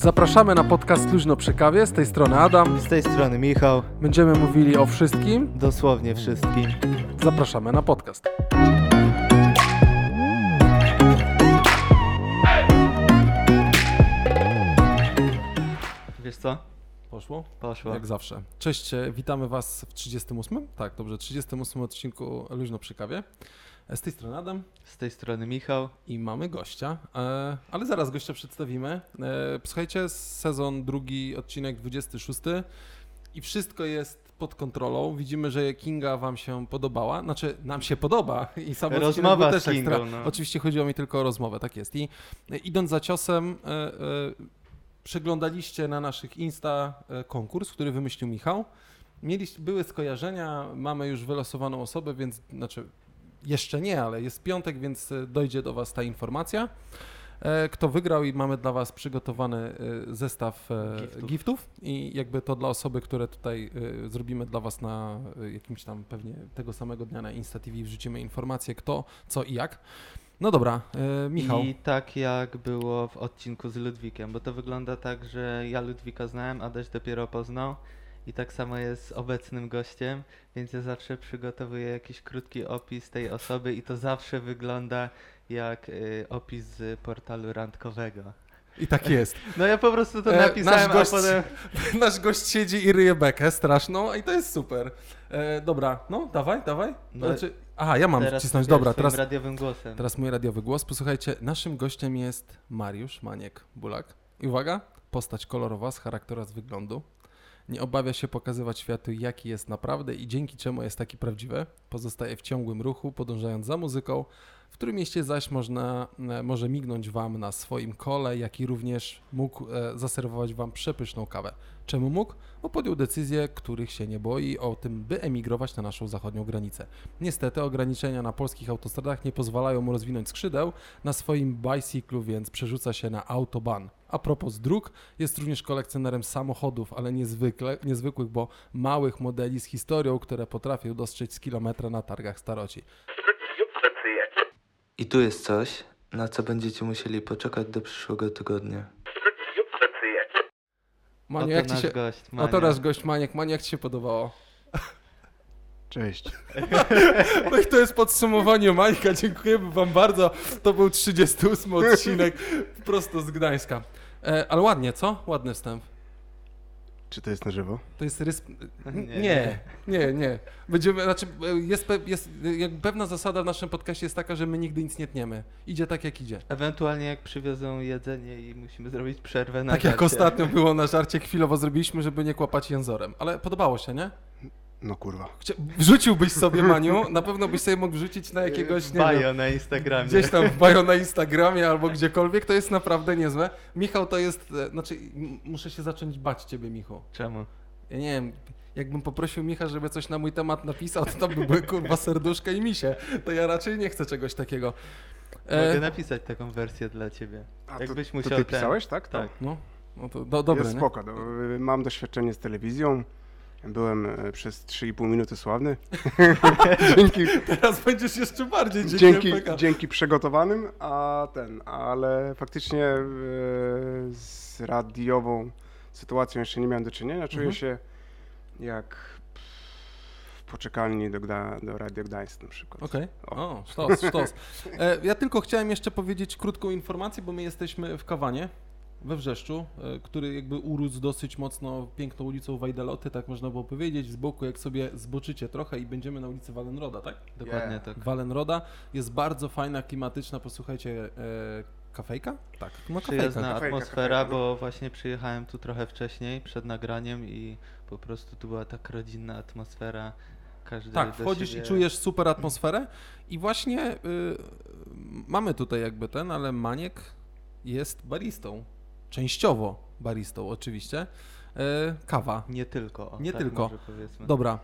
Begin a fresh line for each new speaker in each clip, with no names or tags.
Zapraszamy na podcast Luźno przy kawie. Z tej strony Adam.
Z tej strony Michał,
Będziemy mówili o wszystkim.
dosłownie wszystkim.
Zapraszamy na podcast.
Wiesz co?
Poszło?
Poszło.
Jak zawsze. Cześć, e, witamy Was w 38. Tak, dobrze, 38 odcinku Luźno przy kawie. Z tej strony Adam
Z tej strony Michał.
i mamy gościa, e, ale zaraz gościa przedstawimy. E, Słuchajcie, sezon drugi, odcinek 26 i wszystko jest pod kontrolą. Widzimy, że Kinga Wam się podobała. Znaczy, nam się podoba i sam
Rozmowa
był
z
też
Kingą,
ekstra.
no.
Oczywiście chodziło mi tylko o rozmowę, tak jest. I e, idąc za ciosem, przeglądaliście na naszych Insta konkurs, który wymyślił Michał. Mieliście, były skojarzenia, mamy już wylosowaną osobę, więc znaczy jeszcze nie, ale jest piątek, więc e, dojdzie do Was ta informacja. E, Kto wygrał i mamy dla Was przygotowany e, zestaw
Giftów.
giftów i jakby to dla osoby, które tutaj zrobimy dla Was na jakimś tam pewnie tego samego dnia na Insta TV wrzucimy informacje kto, co i jak. No dobra, Michał.
I tak jak było w odcinku z Ludwikiem, bo to wygląda tak, że ja Ludwika znałem, Adaś dopiero poznał. I tak samo jest z obecnym gościem, więc ja zawsze przygotowuję jakiś krótki opis tej osoby i to zawsze wygląda jak y, opis z portalu randkowego.
I tak jest.
No ja po prostu to
E,
napisałem,
nasz gość-
a potem...
Nasz gość siedzi i ryje bekę straszną i to jest super. E, dobra, no dawaj, dawaj.
No,
Znaczy, aha, ja mam
teraz
wcisnąć. Dobra, teraz,
radiowym głosem.
teraz mój radiowy głos. Posłuchajcie, naszym gościem jest Mariusz Maniek Bulak. I uwaga, postać kolorowa z charakteru, z wyglądu. Nie obawia się pokazywać światu, jaki jest naprawdę i dzięki czemu jest taki prawdziwy. Pozostaje w ciągłym ruchu, podążając za muzyką, w którym mieście zaś można, e, może mignąć Wam na swoim kole, jak i również mógł e, zaserwować Wam przepyszną kawę. Czemu mógł? Bo podjął decyzje, których się nie boi, o tym, by emigrować na naszą zachodnią granicę. Niestety ograniczenia na polskich autostradach nie pozwalają mu rozwinąć skrzydeł na swoim bicyklu, więc przerzuca się na autoban. A propos dróg, jest również kolekcjonerem samochodów, ale niezwykle, niezwykłych, bo małych modeli z historią, które potrafią dostrzec z kilometra na targach staroci.
I tu jest coś, na co będziecie musieli poczekać do przyszłego tygodnia.
Maniu,
Oto
jak ci
nasz
się...
gość,
Oto
Mania.
nasz gość Maniek. Maniu, jak ci się podobało?
Cześć.
No i to jest podsumowanie Majka. Dziękujemy wam bardzo. To był 38 odcinek prosto z Gdańska. E, ale ładnie, co? Ładny wstęp.
Czy to jest na żywo?
To jest rys...
Nie.
Nie, nie, nie. Będziemy, znaczy jest, pe, jest jak pewna zasada w naszym podcaście jest taka, że my nigdy nic nie tniemy. Idzie tak, jak idzie.
Ewentualnie jak przywiozą jedzenie i musimy zrobić przerwę na
Tak jak
żarcie.
ostatnio było na żarcie, chwilowo zrobiliśmy, żeby nie kłapać jęzorem. Ale podobało się, nie?
No kurwa.
Chcia... Wrzuciłbyś sobie, Maniu, na pewno byś sobie mógł wrzucić na jakiegoś, nie wiem,
Bio na Instagramie.
gdzieś tam w bio na Instagramie albo gdziekolwiek, to jest naprawdę niezłe. Michał to jest, e, znaczy muszę się zacząć bać ciebie, Michał.
Czemu?
Ja nie wiem, jakbym poprosił Micha, żeby coś na mój temat napisał, to tam by były kurwa serduszka i misie. To ja raczej nie chcę czegoś takiego.
Mogę
E,
napisać taką wersję dla ciebie.
A
Jakbyś
to,
musiał
to ty
ten-
pisałeś, tak?
Tak.
no, no to do, dobre,
jest
nie?
spoko. Do, mam doświadczenie z telewizją. Byłem e, przez 3,5 minuty sławny. dzięki,
Teraz będziesz jeszcze bardziej dzięki,
dzięki,
MPK.
dzięki przygotowanym, a ten, ale faktycznie e, z radiową sytuacją jeszcze nie miałem do czynienia. Czuję
Mhm.
się jak w poczekalni do, Gda, do Radio Gdańsk na przykład.
Okej, o, sztos, sztos. E, ja tylko chciałem jeszcze powiedzieć krótką informację, bo my jesteśmy w Kawanie, we Wrzeszczu, e, który jakby urósł dosyć mocno piękną ulicą Wajdeloty, tak można było powiedzieć. Z boku, jak sobie zboczycie trochę i będziemy na ulicy Walenroda, tak?
Dokładnie
Yeah.
tak.
Walenroda jest bardzo fajna, klimatyczna, posłuchajcie, e, kafejka? Tak, no kafejka.
Przyjazna
Kafejka,
atmosfera,
kafejka, no.
bo właśnie przyjechałem tu trochę wcześniej, przed nagraniem i po prostu tu była tak rodzinna atmosfera. Każdy
Tak, wchodzisz
siebie...
i czujesz super atmosferę i właśnie y, mamy tutaj jakby ten, ale Maniek jest baristą. Częściowo baristą oczywiście. Y, kawa.
Nie tylko.
Nie
tak
tylko. Dobra.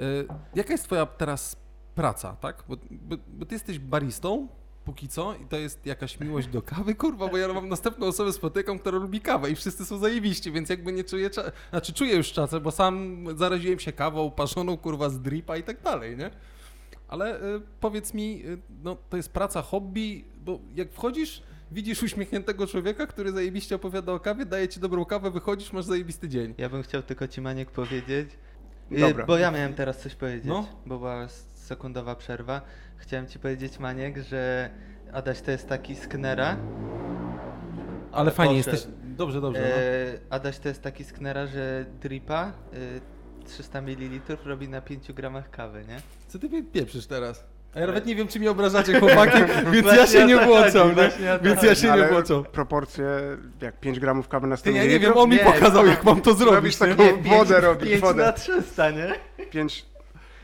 Y, jaka jest twoja teraz praca, tak? Bo, bo, bo ty jesteś baristą póki co i to jest jakaś miłość do kawy, kurwa, bo ja mam następną osobę spotykam, która lubi kawę i wszyscy są zajebiści, więc jakby nie czuję, cza- znaczy czuję już czasem, bo sam zaraziłem się kawą parzoną, kurwa, z dripa i tak dalej, nie? Ale y, powiedz mi, y, no to jest praca, hobby, bo jak wchodzisz widzisz uśmiechniętego człowieka, który zajebiście opowiada o kawie, daje ci dobrą kawę, wychodzisz, masz zajebisty dzień.
Ja bym chciał tylko ci Maniek powiedzieć, y,
Dobra.
bo ja miałem teraz coś powiedzieć,
No.
bo była sekundowa przerwa. Chciałem ci powiedzieć Maniek, że Adaś to jest taki sknera.
Ale fajnie
poszedł.
jesteś. Dobrze, dobrze. No.
E, Adaś to jest taki sknera, że dripa y, 300 ml robi na 5 gramach kawy, nie?
Co ty pieprzysz teraz? A ja nawet nie wiem, czy mnie obrażacie, chłopaki, więc ja się nie
chodzi,
nie? Więc ja się nie
Ale
włączam.
proporcje, jak 5 gramów kawy na 100
Ty, ja nie wiem, on mi
Nie,
pokazał, jak mam to zrobić,
Robisz
nie?
taką
Nie,
wodę robić,
5
wodę.
na 300, nie?
5,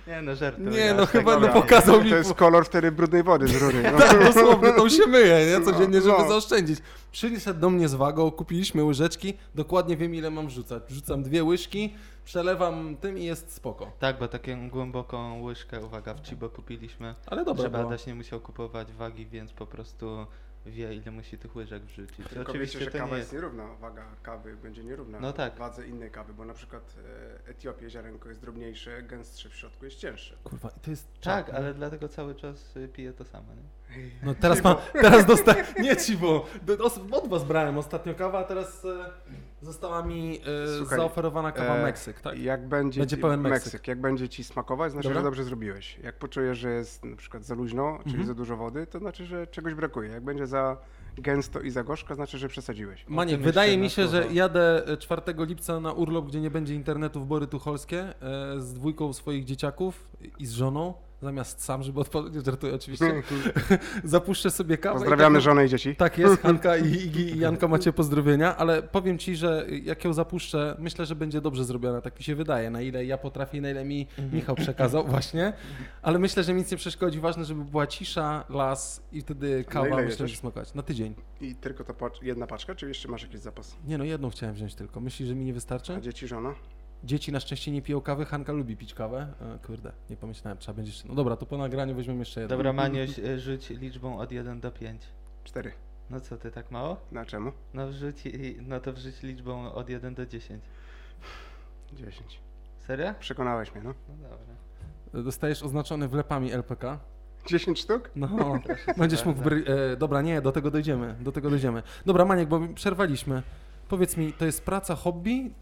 Nie no, żartuję.
Nie, no chyba,
nie
no pokazał mi...
to jest kolor wtedy brudnej wody z rury. No.
Tak, dosłownie, tą się myję, nie? Codziennie, żeby
No.
zaoszczędzić. Przyszedł do mnie z wagą, kupiliśmy łyżeczki, dokładnie wiem, ile mam wrzucać. Wrzucam dwie łyżki, przelewam tym i jest spoko.
Tak, bo taką głęboką łyżkę, uwaga, w Chibo kupiliśmy,
Ale dobra
żeby
było.
Adaś nie musiał kupować wagi, więc po prostu wie, ile musi tych łyżek wrzucić.
Tylko
Oczywiście
wiecie, że
to
kawa
nie
jest nierówna, waga kawy będzie nierówna
No tak.
wadze innej kawy, bo na przykład e, Etiopie ziarenko jest drobniejsze, gęstsze w środku jest cięższe.
Kurwa, i to jest
Tak, ale dlatego cały czas y, piję to samo, nie?
No teraz mam, teraz dostałem, nie ci, bo od was brałem ostatnio kawę, a teraz e, została mi e,
Słuchaj,
zaoferowana kawa
e,
Meksyk, tak?
Jak będzie,
Będzie
ci,
pełen Meksyk.
Jak będzie ci smakować, znaczy,
Dobra.
że dobrze zrobiłeś. Jak poczujesz, że jest na przykład za luźno, czyli
Mhm.
za dużo wody, to znaczy, że czegoś brakuje. Jak będzie za gęsto i za gorzko, znaczy, że przesadziłeś.
Maniek, wydaje mi się, że jadę e, 4 lipca na urlop, gdzie nie będzie internetu w Bory Tucholskie e, z dwójką swoich dzieciaków i z żoną, zamiast sam, żeby odpowiedzieć, żartuję oczywiście, zapuszczę sobie kawę. i
Pozdrawiamy
tak,
żonę i dzieci.
Tak jest, Hanka i Igi i Janka macie pozdrowienia, ale powiem Ci, że jak ją zapuszczę, myślę, że będzie dobrze zrobiona, tak mi się wydaje, na ile ja potrafię, na ile mi Michał przekazał właśnie, ale myślę, że nic nie przeszkodzi, ważne, żeby była cisza, las i wtedy kawa myślę, że smakować. Na tydzień.
I tylko ta jedna paczka, czy jeszcze masz jakiś zapas?
Nie no, jedną chciałem wziąć tylko. Myślisz, że mi nie wystarczy?
A dzieci, żona?
Dzieci na szczęście nie piją kawy, Hanka lubi pić kawę. E, kurde, nie pomyślałem, trzeba będzie jeszcze... No dobra, to po nagraniu weźmiemy jeszcze jedną.
Dobra, Manioś, y, rzuć liczbą od 1 do 5.
Cztery.
No co ty, tak mało?
Na czemu?
No wrzuć, no to wrzuć liczbą od 1 do 10.
Dziesięć.
Serio?
Przekonałeś mnie, no.
No dobra.
Dostajesz oznaczony wlepami LPK.
Dziesięć sztuk?
No, będziesz mógł. Bry... E, dobra, nie, do tego dojdziemy. Do tego dojdziemy. Dobra, Maniek, bo przerwaliśmy. Powiedz mi, to jest praca, hobby?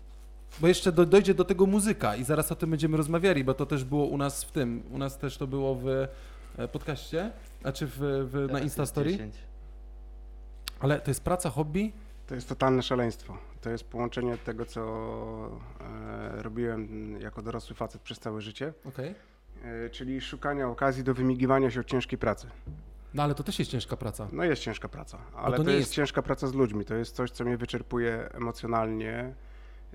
Bo jeszcze do, dojdzie do tego muzyka i zaraz o tym będziemy rozmawiali, bo to też było u nas w tym. U nas też to było w e, podcaście, znaczy w, w, na Instastory.
10.
Ale to jest praca, hobby?
To jest totalne szaleństwo. To jest połączenie tego, co e, robiłem jako dorosły facet przez całe życie,
Okej.
e, czyli szukania okazji do wymigiwania się od ciężkiej pracy.
No ale to też jest ciężka praca.
No jest ciężka praca, ale
to
to,
nie
jest,
jest-
ciężka praca z ludźmi. To jest coś, co mnie wyczerpuje emocjonalnie,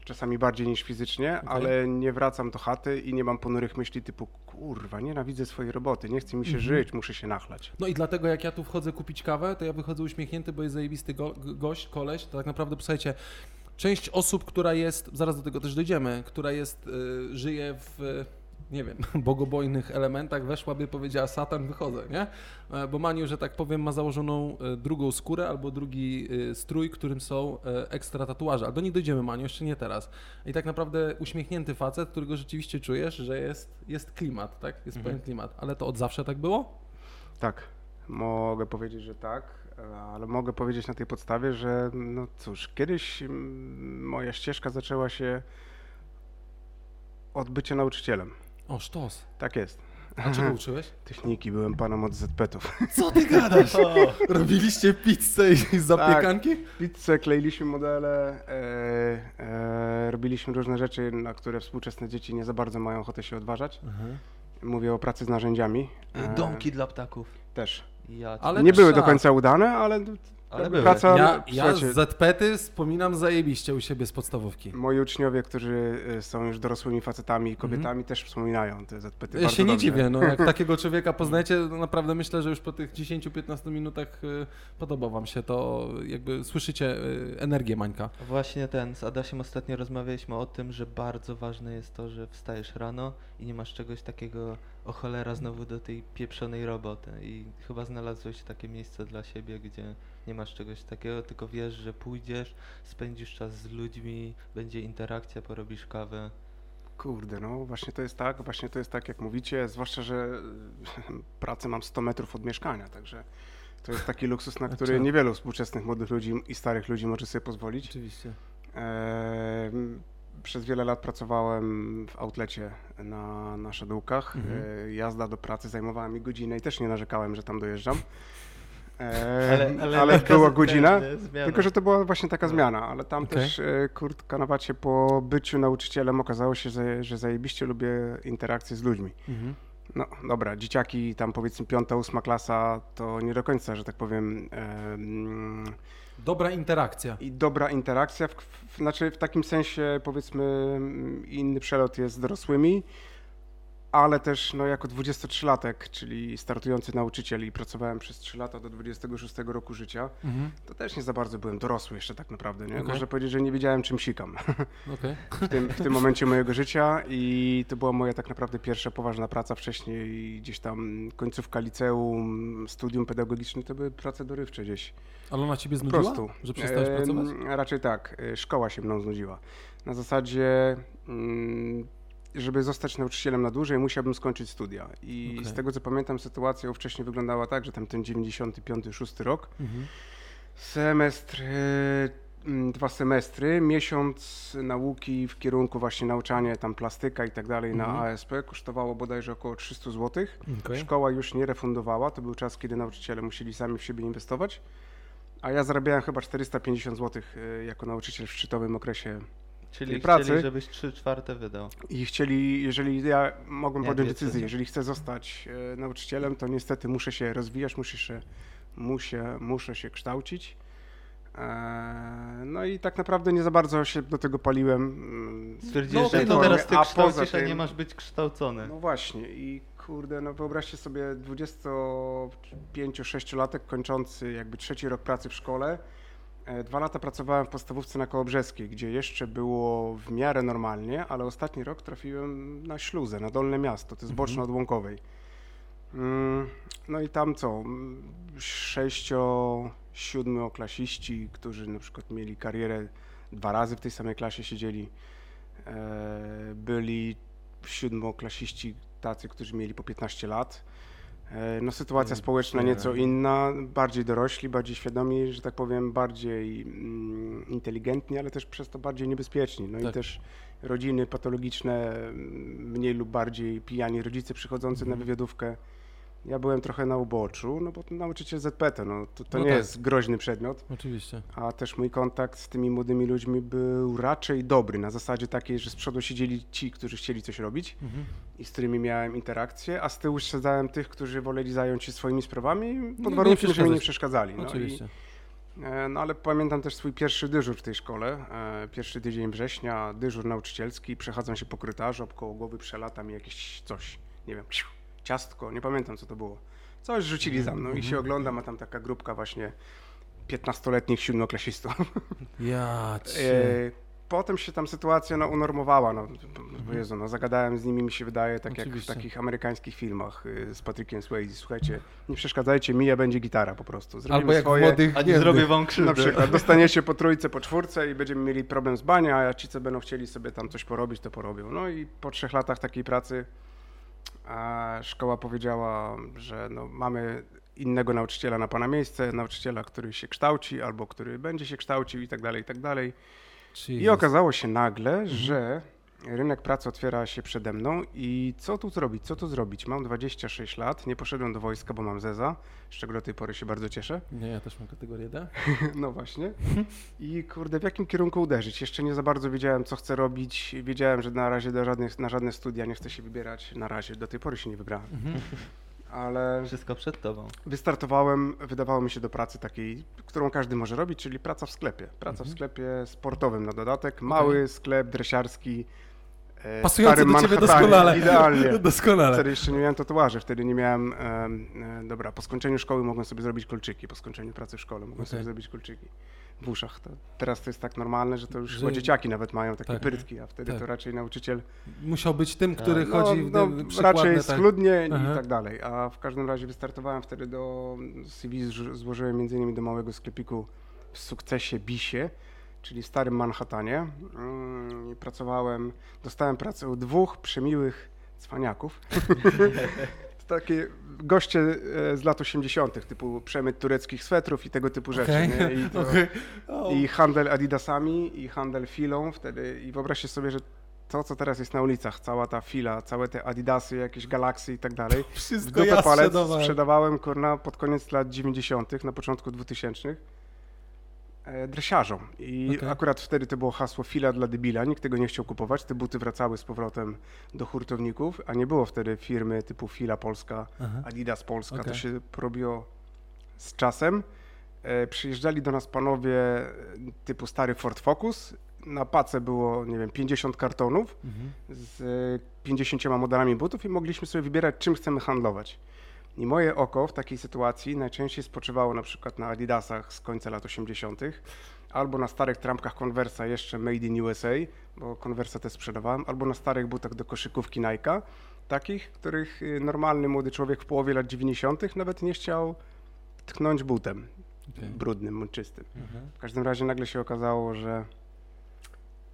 czasami bardziej niż fizycznie,
Okej.
ale nie wracam do chaty i nie mam ponurych myśli typu kurwa, nienawidzę swojej roboty, nie chce mi się
Mhm.
żyć, muszę się nachlać.
No i dlatego jak ja tu wchodzę kupić kawę, to ja wychodzę uśmiechnięty, bo jest zajebisty go, gość, koleś. To tak naprawdę, posłuchajcie, część osób, która jest, zaraz do tego też dojdziemy, która jest, y, żyje w, nie wiem, bogobojnych elementach, weszłaby, powiedziała Satan, wychodzę, nie? E, Bo Maniu, że tak powiem, ma założoną e, drugą skórę albo drugi y, strój, którym są e, ekstra tatuaże. Ale do nich dojdziemy, Maniu, jeszcze nie teraz. I tak naprawdę uśmiechnięty facet, którego rzeczywiście czujesz, że jest, jest klimat, tak? Jest
Mhm.
pewien klimat. Ale to od zawsze tak było?
Tak, mogę powiedzieć, że tak, e, ale mogę powiedzieć na tej podstawie, że no cóż, kiedyś mm, moja ścieżka zaczęła się od bycia nauczycielem.
O, sztos.
Tak jest.
A czego uczyłeś?
Techniki, byłem panem od ZP-ów.
Co ty gadasz? Robiliście pizzę i zapiekanki?
Pizzę, kleiliśmy modele, e, e, robiliśmy różne rzeczy, na które współczesne dzieci nie za bardzo mają ochotę się odważać. Mówię o pracy z narzędziami. E,
Domki dla ptaków.
Też.
Ja cię-
Ale
nie były do
tak.
końca udane, ale,
Ale były.
praca...
Ja, ja z ZPety wspominam zajebiście u siebie z podstawówki.
Moi uczniowie, którzy y, są już dorosłymi facetami i kobietami, też wspominają te.
Mhm. Ja
bardzo
się nie
dobrze.
dziwię, no jak takiego człowieka poznajecie, to naprawdę myślę, że już po tych 10-15 minutach y, podoba wam się to, jakby słyszycie y, energię Mańka.
Właśnie ten, z Adasiem ostatnio rozmawialiśmy o tym, że bardzo ważne jest to, że wstajesz rano i nie masz czegoś takiego, o cholera, znowu do tej pieprzonej roboty. I chyba znalazłeś takie miejsce dla siebie, gdzie nie masz czegoś takiego, tylko wiesz, że pójdziesz, spędzisz czas z ludźmi, będzie interakcja, porobisz kawę.
Kurde, no właśnie to jest tak, właśnie to jest tak, jak mówicie, zwłaszcza, że pracę mam 100 metrów od mieszkania, także To jest taki luksus, na który niewielu współczesnych młodych ludzi i starych ludzi może sobie pozwolić.
Oczywiście.
Em, Przez wiele lat pracowałem w outlecie na, na.
Mhm.
E, Jazda do pracy zajmowała mi godzinę i też nie narzekałem, że tam dojeżdżam. E,
Ale,
ale
taka
była godzina. Tylko, że to była właśnie taka
No.
zmiana, ale tam
Okej.
też e, kurtka na wacie po byciu nauczycielem okazało się, że, że zajebiście lubię interakcje z ludźmi.
Mhm.
No dobra, dzieciaki tam powiedzmy piąta, ósma klasa to nie do końca, że tak powiem, em,
Dobra interakcja.
i dobra interakcja, w, w, znaczy w takim sensie powiedzmy inny przelot jest z dorosłymi, ale też no, jako 23-latek, czyli startujący nauczyciel i pracowałem przez 3 lata do 26 roku życia,
Mhm.
to też nie za bardzo byłem dorosły jeszcze tak naprawdę, nie?
Okej.
Można powiedzieć, że nie wiedziałem czym sikam
Okej.
w tym, w tym momencie mojego życia i to była moja tak naprawdę pierwsza poważna praca wcześniej, gdzieś tam końcówka liceum, studium pedagogiczne, to były prace dorywcze gdzieś.
Ale ona ciebie
Po
znudziła?
prostu.
Że przestałeś pracować?
Raczej tak, y, szkoła się mną znudziła. Na zasadzie, mm, żeby zostać nauczycielem na dłużej, musiałbym skończyć studia. I
Okej.
z tego co pamiętam, sytuacja wcześniej wyglądała tak, że tam ten 95-6 rok,
Mhm.
semestr, y, mm, dwa semestry, miesiąc nauki w kierunku właśnie nauczania tam plastyka i tak dalej na
Mhm.
ASP kosztowało bodajże około 300 zł.
Okej.
Szkoła już nie refundowała, to był czas, kiedy nauczyciele musieli sami w siebie inwestować. A ja zarabiałem chyba 450 zł jako nauczyciel w szczytowym okresie
Czyli
pracy.
chcieli, żebyś 3 czwarte wydał.
i chcieli, jeżeli ja mogłem
Jak
podjąć
decyzję.
jeżeli chcę zostać e, nauczycielem, to niestety muszę się rozwijać, muszę się, muszę, muszę się kształcić. E, No i tak naprawdę nie za bardzo się do tego paliłem. mm,
Stwierdziłeś,
No
że to teraz ty
A
kształcisz, a nie
tym-
masz być kształcony.
No właśnie i kurde, no wyobraźcie sobie 25-6-latek kończący jakby trzeci rok pracy w szkole. E, Dwa lata pracowałem w podstawówce na Kołobrzeskiej, gdzie jeszcze było w miarę normalnie, ale ostatni rok trafiłem na Śluzę, na Dolne Miasto, to jest
Mhm.
boczno od Łąkowej. Mm, No i tam co, mm, sześcio, siódmioklasiści, którzy na przykład mieli karierę dwa razy w tej samej klasie siedzieli, e, byli siódmoklasiści tacy, którzy mieli po 15 lat. E, No sytuacja
Mm,
społeczna
nie.
nieco inna, bardziej dorośli, bardziej świadomi, że tak powiem, bardziej mm, inteligentni, ale też przez to bardziej niebezpieczni. No i
Tak.
też rodziny patologiczne, mm, mniej lub bardziej pijani rodzice przychodzący na
Mhm.
wywiadówkę. Ja byłem trochę na uboczu, no bo nauczyciel ZPT, no to, to
No
nie
tak.
jest groźny przedmiot,
Oczywiście.
a też mój kontakt z tymi młodymi ludźmi był raczej dobry, na zasadzie takiej, że z przodu siedzieli ci, którzy chcieli coś robić
Mhm.
i z którymi miałem interakcję, a z tyłu siedzałem tych, którzy woleli zająć się swoimi sprawami pod warunkiem, że mi nie przeszkadzali. No,
Oczywiście.
I, e, no ale pamiętam też swój pierwszy dyżur w tej szkole, e, pierwszy tydzień września, dyżur nauczycielski, przechadzam się po korytarzu, obkoło głowy przelata mi jakieś coś, nie wiem, ciastko, nie pamiętam co to było. Coś rzucili za mną i się oglądam, a tam taka grupka właśnie 15-letnich siódmoklasistów.
Ja
E,
cię.
Potem się tam sytuacja no, unormowała. No, bo Jezu, no, zagadałem z nimi, mi się wydaje, tak jak w
Oczywiście.
takich amerykańskich filmach y, z Patrickiem Swayze. Słuchajcie, nie przeszkadzajcie mi, ja będzie gitara po prostu. Zrobimy
Albo jak
swoje.
młodych
A nie zrobię wam krzywdy.
Na przykład dostaniecie po trójce, po czwórce i będziemy mieli problem z bania, a ci, co będą chcieli sobie tam coś porobić, to porobią. No i po trzech latach takiej pracy a szkoła powiedziała, że no, mamy innego nauczyciela na pana miejsce, nauczyciela, który się kształci albo który będzie się kształcił i tak dalej, i tak dalej. I okazało się nagle,
Mhm.
że rynek pracy otwiera się przede mną i co tu zrobić, co tu zrobić? Mam 26 lat, nie poszedłem do wojska, bo mam zeza, z czego do tej pory się bardzo cieszę.
Nie, ja też mam kategorię D.
No właśnie. I kurde, w jakim kierunku uderzyć? Jeszcze nie za bardzo wiedziałem, co chcę robić. Wiedziałem, że na razie do żadnych, na żadne studia nie chcę się wybierać. Na razie, do tej pory się nie wybrałem.
Mhm.
Ale
Wszystko przed tobą.
wystartowałem, wydawało mi się do pracy takiej, którą każdy może robić, czyli praca w sklepie. Praca w
Mhm.
sklepie sportowym na dodatek. Mały sklep dresiarski. E, starym
do ciebie doskonale.
Idealnie.
Doskonale.
Wtedy jeszcze nie miałem tatuaży, wtedy nie miałem. em, e, dobra, po skończeniu szkoły mogłem sobie zrobić kolczyki, po skończeniu pracy w szkole mogłem sobie
Okej.
zrobić kolczyki w uszach. To, teraz to jest tak normalne, że to już
Że-
chyba dzieciaki nawet mają takie
Tak.
pyrtki, a wtedy
Tak.
to raczej nauczyciel
Musiał być tym, który
no,
chodzi w
no, raczej
tak.
schludnie i tak dalej. A w każdym razie wystartowałem wtedy do CV, złożyłem między innymi do małego sklepiku w sukcesie Bisie, czyli w starym Manhattanie. Mm, Pracowałem, dostałem pracę u dwóch przemiłych cwaniaków. takie goście e, z lat 80., typu przemyt tureckich swetrów i tego typu rzeczy. Nie? I, to,
okej. O,
I handel adidasami, i handel filą wtedy. I wyobraźcie sobie, że to, co teraz jest na ulicach, cała ta fila, całe te adidasy, jakieś galaksy i tak dalej, w
Wszystko
dupę
ja
palec
sprzedawałem.
sprzedawałem kurna, pod koniec lat 90., na początku 2000 e, dresiarzom. I
Okej.
akurat wtedy to było hasło fila dla debila, nikt tego nie chciał kupować, te buty wracały z powrotem do hurtowników, a nie było wtedy firmy typu Fila Polska,
Aha.
Adidas Polska, to
Okej.
się porobiło z czasem. E, przyjeżdżali do nas panowie e, typu stary Ford Focus, na pace było, nie wiem, 50 kartonów,
Mhm.
z e, 50 modelami butów i mogliśmy sobie wybierać, czym chcemy handlować. I moje oko w takiej sytuacji najczęściej spoczywało na przykład na Adidasach z końca lat 80., albo na starych trampkach Conversa jeszcze Made in USA, bo Conversa też sprzedawałem, albo na starych butach do koszykówki Nike'a, takich, których y, normalny młody człowiek w połowie lat 90. nawet nie chciał tknąć butem
Okej.
brudnym, czystym.
Mhm.
W każdym razie nagle się okazało, że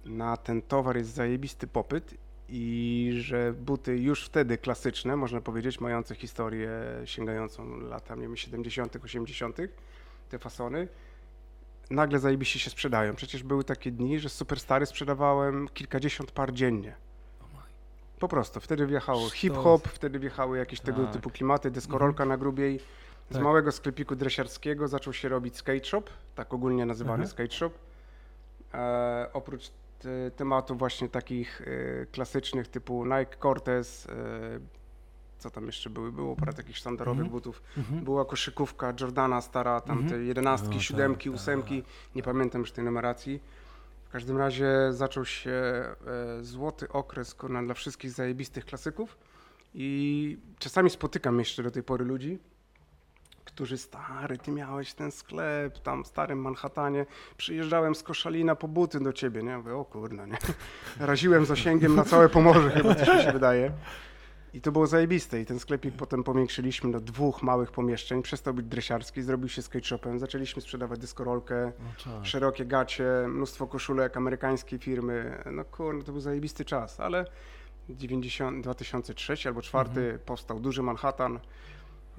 na ten towar jest zajebisty popyt i że buty już wtedy klasyczne, można powiedzieć, mające historię sięgającą lata, nie wiem, 70., 80., te fasony, nagle zajebiście się sprzedają. Przecież były takie dni, że Superstary sprzedawałem kilkadziesiąt par dziennie. Po prostu. Wtedy wjechało hip-hop, wtedy wjechały jakieś tego
Tak.
typu klimaty, deskorolka na grubiej. Z
Tak.
małego sklepiku dresiarskiego zaczął się robić skate shop, tak ogólnie nazywany
Mhm.
skate shop. E, oprócz tematów właśnie takich e, klasycznych typu Nike Cortez, e, co tam jeszcze były? Było parę takich sztandarowych
Mhm.
butów.
Mhm.
Była koszykówka Jordana stara, tam
Mhm.
te jedenastki,
No,
siódemki,
tak,
ósemki, nie pamiętam już tej numeracji. W każdym razie zaczął się e, złoty okres kurna, dla wszystkich zajebistych klasyków i czasami spotykam jeszcze do tej pory ludzi, którzy stary, ty miałeś ten sklep tam w starym Manhattanie, przyjeżdżałem z Koszalina po buty do ciebie, nie? Mówię, o kurna, nie? Raziłem zasięgiem na całe Pomorze chyba, coś mi się wydaje. I to było zajebiste i ten sklepik potem powiększyliśmy do dwóch małych pomieszczeń, przestał być dresiarski, zrobił się skate shopem, zaczęliśmy sprzedawać dyskorolkę,
No, czad.
szerokie gacie, mnóstwo koszulek amerykańskiej firmy. No kurde, to był zajebisty czas, ale 90, 2003 albo 2004 powstał duży Manhattan.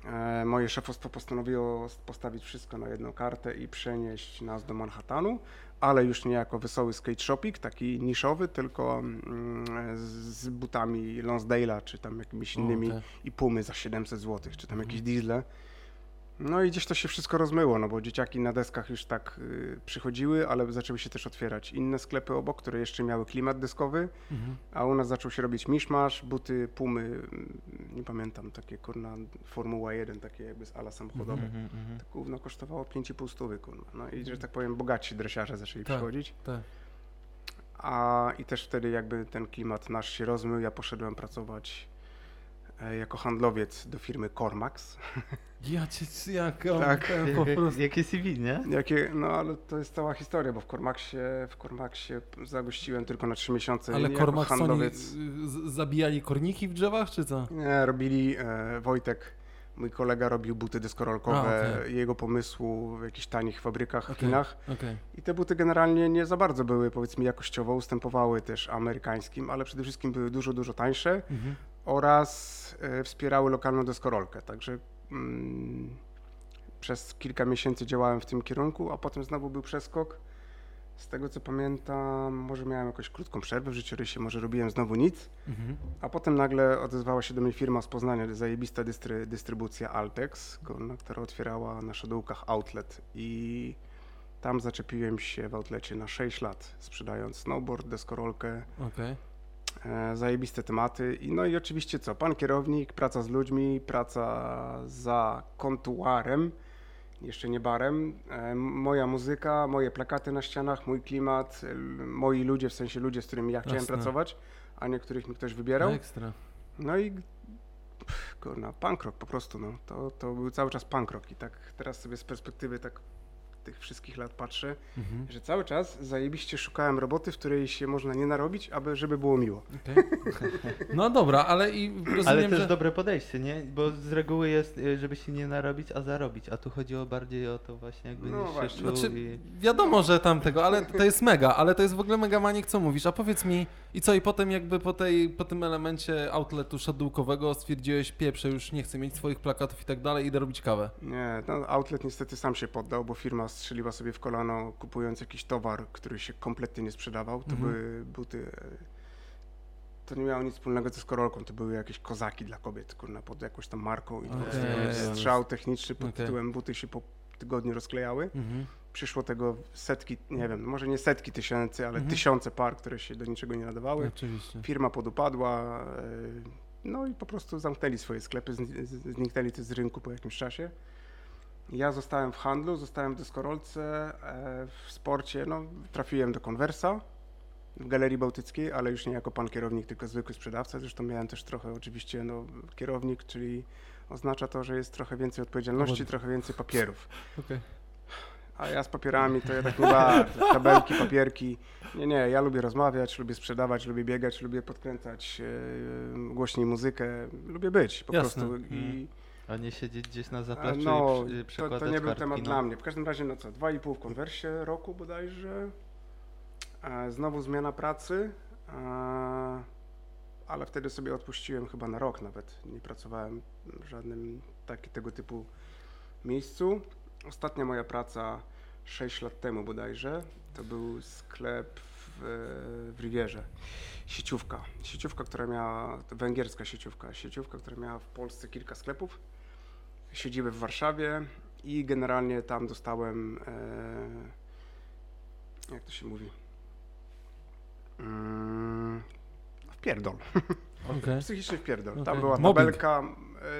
E, moje szefostwo postanowiło postawić wszystko na jedną kartę i przenieść nas do Manhattanu, ale już nie jako wesoły skate shopik, taki niszowy, tylko mm, z, butami Lonsdale'a czy tam jakimiś innymi
tak.
i pumy za 700 zł, czy tam jakieś diesle. No i gdzieś to się wszystko rozmyło, no bo dzieciaki na deskach już tak y, przychodziły, ale zaczęły się też otwierać inne sklepy obok, które jeszcze miały klimat deskowy,
Mhm.
a u nas zaczął się robić miszmasz, buty, pumy, mm, nie pamiętam, takie kurna Formuła 1, takie jakby z ala samochodowe.
Mhm, mhm.
To gówno kosztowało 5,5 stówy, kurwa. No i że tak powiem, bogatsi dresiarze zaczęli
Tak.
przychodzić.
Tak.
A i też wtedy jakby ten klimat nasz się rozmył. Ja poszedłem pracować jako handlowiec do firmy Cormax.
Ja cię, jak
Tak.
po prostu...
Jakie CV, nie?
Jakie, no ale to jest cała historia, bo w Cormaxie, w Cormaxie zagościłem tylko na 3 miesiące.
Ale
nie jako
Kormak co, oni
handlowiec.
zabijali korniki w drzewach, czy co?
Nie, robili e, Wojtek, mój kolega robił buty deskorolkowe,
A, okej.
jego pomysłu w jakichś tanich fabrykach w
Okej.
Chinach.
Okej.
I te buty generalnie nie za bardzo były, powiedzmy, jakościowo, ustępowały też amerykańskim, ale przede wszystkim były dużo, dużo tańsze
Mhm.
Oraz e, wspierały lokalną deskorolkę. Także mm, przez kilka miesięcy działałem w tym kierunku, a potem znowu był przeskok. Z tego co pamiętam, może miałem jakąś krótką przerwę w życiorysie, może robiłem znowu nic,
Mhm.
a potem nagle odezwała się do mnie firma z Poznania, zajebista dystry, dystrybucja Altex, która otwierała na Szadółkach outlet i tam zaczepiłem się w outlecie na 6 lat, sprzedając snowboard, deskorolkę,
Okej.
E, zajebiste tematy. I no i oczywiście co, pan kierownik, praca z ludźmi, praca za kontuarem, jeszcze nie barem, e, moja muzyka, moje plakaty na ścianach, mój klimat, l- moi ludzie, w sensie ludzie, z którymi ja chciałem
Jasne.
pracować, a nie których mi ktoś wybierał.
Ekstra.
No i pff, kurna, punk rock po prostu, no. To, to był cały czas punk rock i tak teraz sobie z perspektywy tak tych wszystkich lat patrzę,
Mhm.
że cały czas zajebiście szukałem roboty, w której się można nie narobić, aby żeby było miło.
Okej. No dobra, ale i rozumiem,
Ale też
że...
dobre podejście, nie? Bo z reguły jest, y, żeby się nie narobić, a zarobić. A tu chodziło bardziej o to właśnie, jakby
No
nie się czuł
Znaczy,
i...
wiadomo, że tam tego, ale to jest mega, ale to jest w ogóle mega maniek, co mówisz. A powiedz mi, i co, i potem jakby po, tej, po tym elemencie outletu shadowkowego stwierdziłeś, pieprze, już nie chcę mieć swoich plakatów i tak dalej, idę robić kawę.
Nie, no outlet niestety sam się poddał, bo firma strzeliła sobie w kolano, kupując jakiś towar, który się kompletnie nie sprzedawał. To
Mhm.
były buty. e, To nie miało nic wspólnego ze skorolką, to były jakieś kozaki dla kobiet, kurna, pod jakąś tam marką i
Okej.
strzał techniczny pod
Okej.
tytułem buty się po tygodniu rozklejały.
Mhm.
Przyszło tego setki, nie wiem, może nie setki tysięcy, ale
Mhm.
tysiące par, które się do niczego nie nadawały.
Oczywiście.
Firma podupadła, e, no i po prostu zamknęli swoje sklepy, zniknęli też z rynku po jakimś czasie. Ja zostałem w handlu, zostałem w deskorolce, e, w sporcie, no trafiłem do Conversa w Galerii Bałtyckiej, ale już nie jako pan kierownik, tylko zwykły sprzedawca. Zresztą miałem też trochę oczywiście no, kierownik, czyli oznacza to, że jest trochę więcej odpowiedzialności, trochę więcej papierów.
Okej.
A ja z papierami to ja tak nie bardzo. Tabelki, papierki. Nie, nie, ja lubię rozmawiać, lubię sprzedawać, lubię biegać, lubię podkręcać e, głośniej muzykę. Lubię być po
Jasne.
prostu. I,
A nie siedzieć gdzieś na zapleczu
no,
i przy,
to, to nie był temat
no.
dla mnie. W każdym razie, no co, dwa i pół w konwersie roku bodajże. E, znowu zmiana pracy. E, ale wtedy sobie odpuściłem chyba na rok nawet. Nie pracowałem w żadnym taki, tego typu miejscu. Ostatnia moja praca 6 lat temu bodajże, to był sklep w, w Rivierze. Sieciówka. Sieciówka, która miała, węgierska sieciówka, sieciówka, która miała w Polsce kilka sklepów. Siedzibę w Warszawie i generalnie tam dostałem, e, jak to się mówi, mm, wpierdol.
Okej.
Psychiczny wpierdol.
Okej.
Tam była tabelka.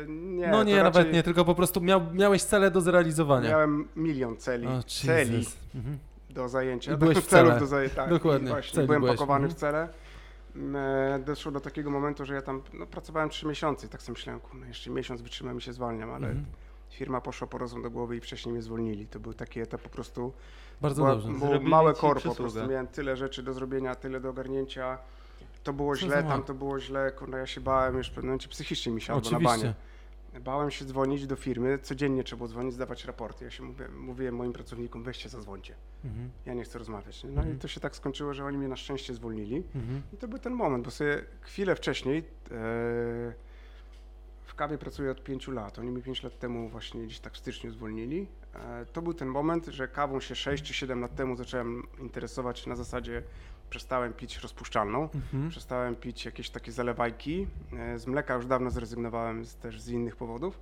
e, Nie,
no nie,
raczej
nawet nie, tylko po prostu miał, miałeś cele do zrealizowania.
Miałem milion celi,
O,
celi.
Mhm.
do zajęcia.
I byłeś w cele.
do zajęcia. Tak,
Dokładnie,
Właśnie, byłem
byłeś,
pakowany
mhm.
w cele. Mm, e, Doszło do takiego momentu, że ja tam no, pracowałem trzy miesiące i tak sobie myślałem, kurna, jeszcze miesiąc wytrzymam i się zwalniam, ale
Mhm.
firma poszła po rozum do głowy i wcześniej mnie zwolnili. To był taki etap po prostu,
Bardzo
była,
dobrze.
było małe korpo, po prostu miałem tyle rzeczy do zrobienia, tyle do ogarnięcia. To było
Co
źle, tam to było źle, kurna, ja się bałem, już w pewnym momencie psychicznie mi siadło na
Oczywiście.
banie. Bałem się dzwonić do firmy, codziennie trzeba było dzwonić, zdawać raporty. Ja się mówię, mówiłem moim pracownikom, weźcie zadzwońcie.
Mhm.
Ja nie chcę rozmawiać. nie? No
Mhm.
i to się tak skończyło, że oni mnie na szczęście zwolnili.
Mhm.
I to był ten moment, bo sobie chwilę wcześniej e, w kawie pracuję od pięciu lat. Oni mnie pięć lat temu właśnie gdzieś tak w styczniu zwolnili. E, to był ten moment, że kawą się 6 czy 7 lat temu zacząłem interesować na zasadzie przestałem pić rozpuszczalną.
Mhm.
Przestałem pić jakieś takie zalewajki. E, Z mleka już dawno zrezygnowałem z, też z innych powodów.